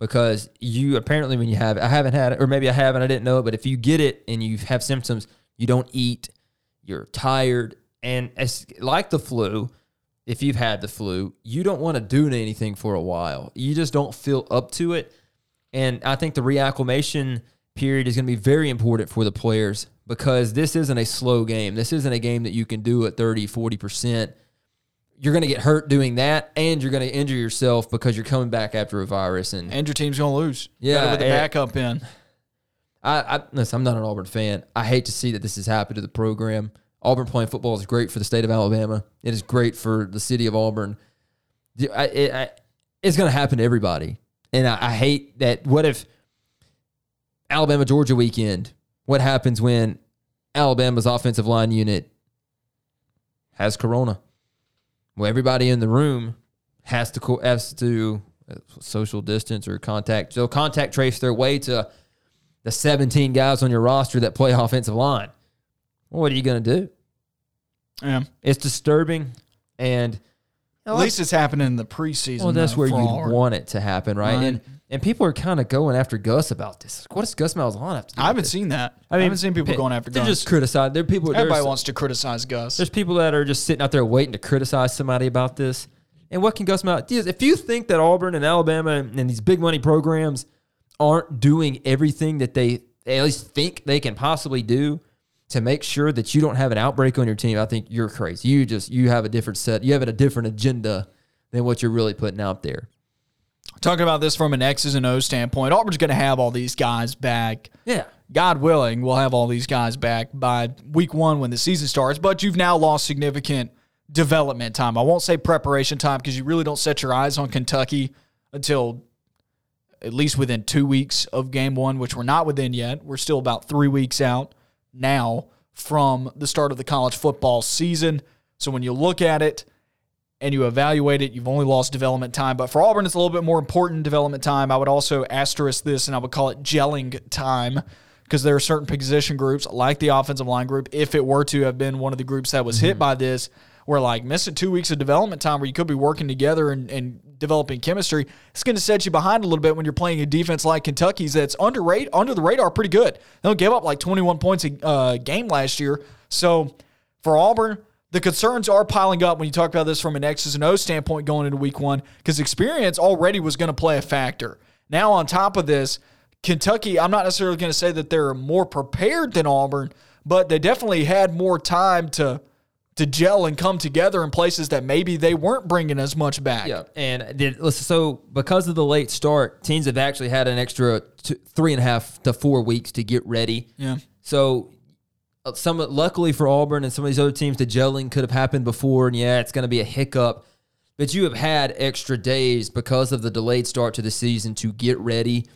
because you apparently when you have I haven't had it or maybe I have and I didn't know it, but if you get it and you have symptoms, you don't eat, you're tired, and it's like the flu. If you've had the flu, you don't want to do anything for a while. You just don't feel up to it. And I think the reacclimation period is going to be very important for the players because this isn't a slow game. This isn't a game that you can do at 30, 40% you're going to get hurt doing that, and you're going to injure yourself because you're coming back after a virus. And and your team's going to lose. Yeah, with the backup in. I, I listen, I'm not an Auburn fan. I hate to see that this has happened to the program. Auburn playing football is great for the state of Alabama. It is great for the city of Auburn. I, it, I, it's going to happen to everybody, and I, I hate that. What if Alabama Georgia weekend? What happens when Alabama's offensive line unit has corona? Well, everybody in the room has to has to uh, social distance or contact. So contact trace their way to the 17 guys on your roster that play offensive line. What are you going to do? Yeah. It's disturbing, and At least it's happening in the preseason. well, that's though, where you'd want it to happen, right? Right. And and people are kind of going after Gus about this. What does Gus Malzahn have to do? I haven't this? seen that. I, haven't seen people pe- going after They're Gus. just criticizing. There are people. Everybody wants to criticize Gus. There's people that are just sitting out there waiting to criticize somebody about this. And what can Gus Malzahn? Do? If you think that Auburn and Alabama and these big money programs aren't doing everything that they at least think they can possibly do to make sure that you don't have an outbreak on your team, I think you're crazy. You just you have a different set. You have a different agenda than what you're really putting out there. Talking about this from an X's and O's standpoint, Auburn's going to have all these guys back. Yeah. God willing, we'll have all these guys back by week one when the season starts. But you've now lost significant development time. I won't say preparation time because you really don't set your eyes on Kentucky until at least within two weeks of game one, which we're not within yet. We're still about three weeks out now from the start of the college football season. So when you look at it, and you evaluate it, you've only lost development time. But for Auburn, it's a little bit more important development time. I would also asterisk this and I would call it gelling time because there are certain position groups like the offensive line group, if it were to have been one of the groups that was hit mm-hmm. by this, where like missing two weeks of development time where you could be working together and, and developing chemistry, it's going to set you behind a little bit when you're playing a defense like Kentucky's that's under rate, under the radar pretty good. They don't give up like 21 points a uh, game last year. So for Auburn, the concerns are piling up when you talk about this from an X's and O standpoint going into week one because experience already was going to play a factor. Now, on top of this, Kentucky, I'm not necessarily going to say that they're more prepared than Auburn, but they definitely had more time to to gel and come together in places that maybe they weren't bringing as much back. Yeah, and did, listen, so because of the late start, teams have actually had an extra two, three and a half to four weeks to get ready. Yeah. So uh, some luckily for Auburn and some of these other teams, the gelling could have happened before, and yeah, it's going to be a hiccup. But you have had extra days because of the delayed start to the season to get ready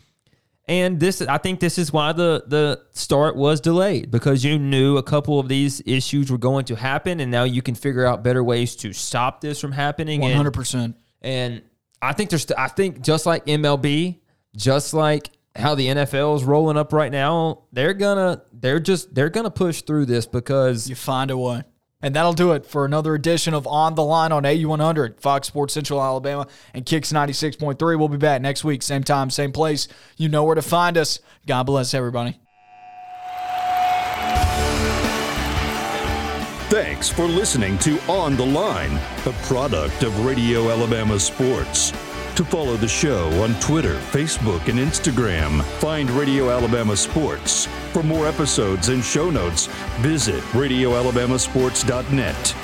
and this, I think, this is why the the start was delayed because you knew a couple of these issues were going to happen, and now you can figure out better ways to stop this from happening. One hundred percent. And I think there's, I think just like MLB, just like how the NFL is rolling up right now, they're gonna, they're just, they're gonna push through this because you find a way. And that'll do it for another edition of On the Line on AU100, Fox Sports Central Alabama, and Kix 96.3. We'll be back next week, same time, same place. You know where to find us. God bless everybody. Thanks for listening to On the Line, a product of Radio Alabama Sports. To follow the show on Twitter, Facebook, and Instagram, find Radio Alabama Sports. For more episodes and show notes, visit RadioAlabamaSports.net.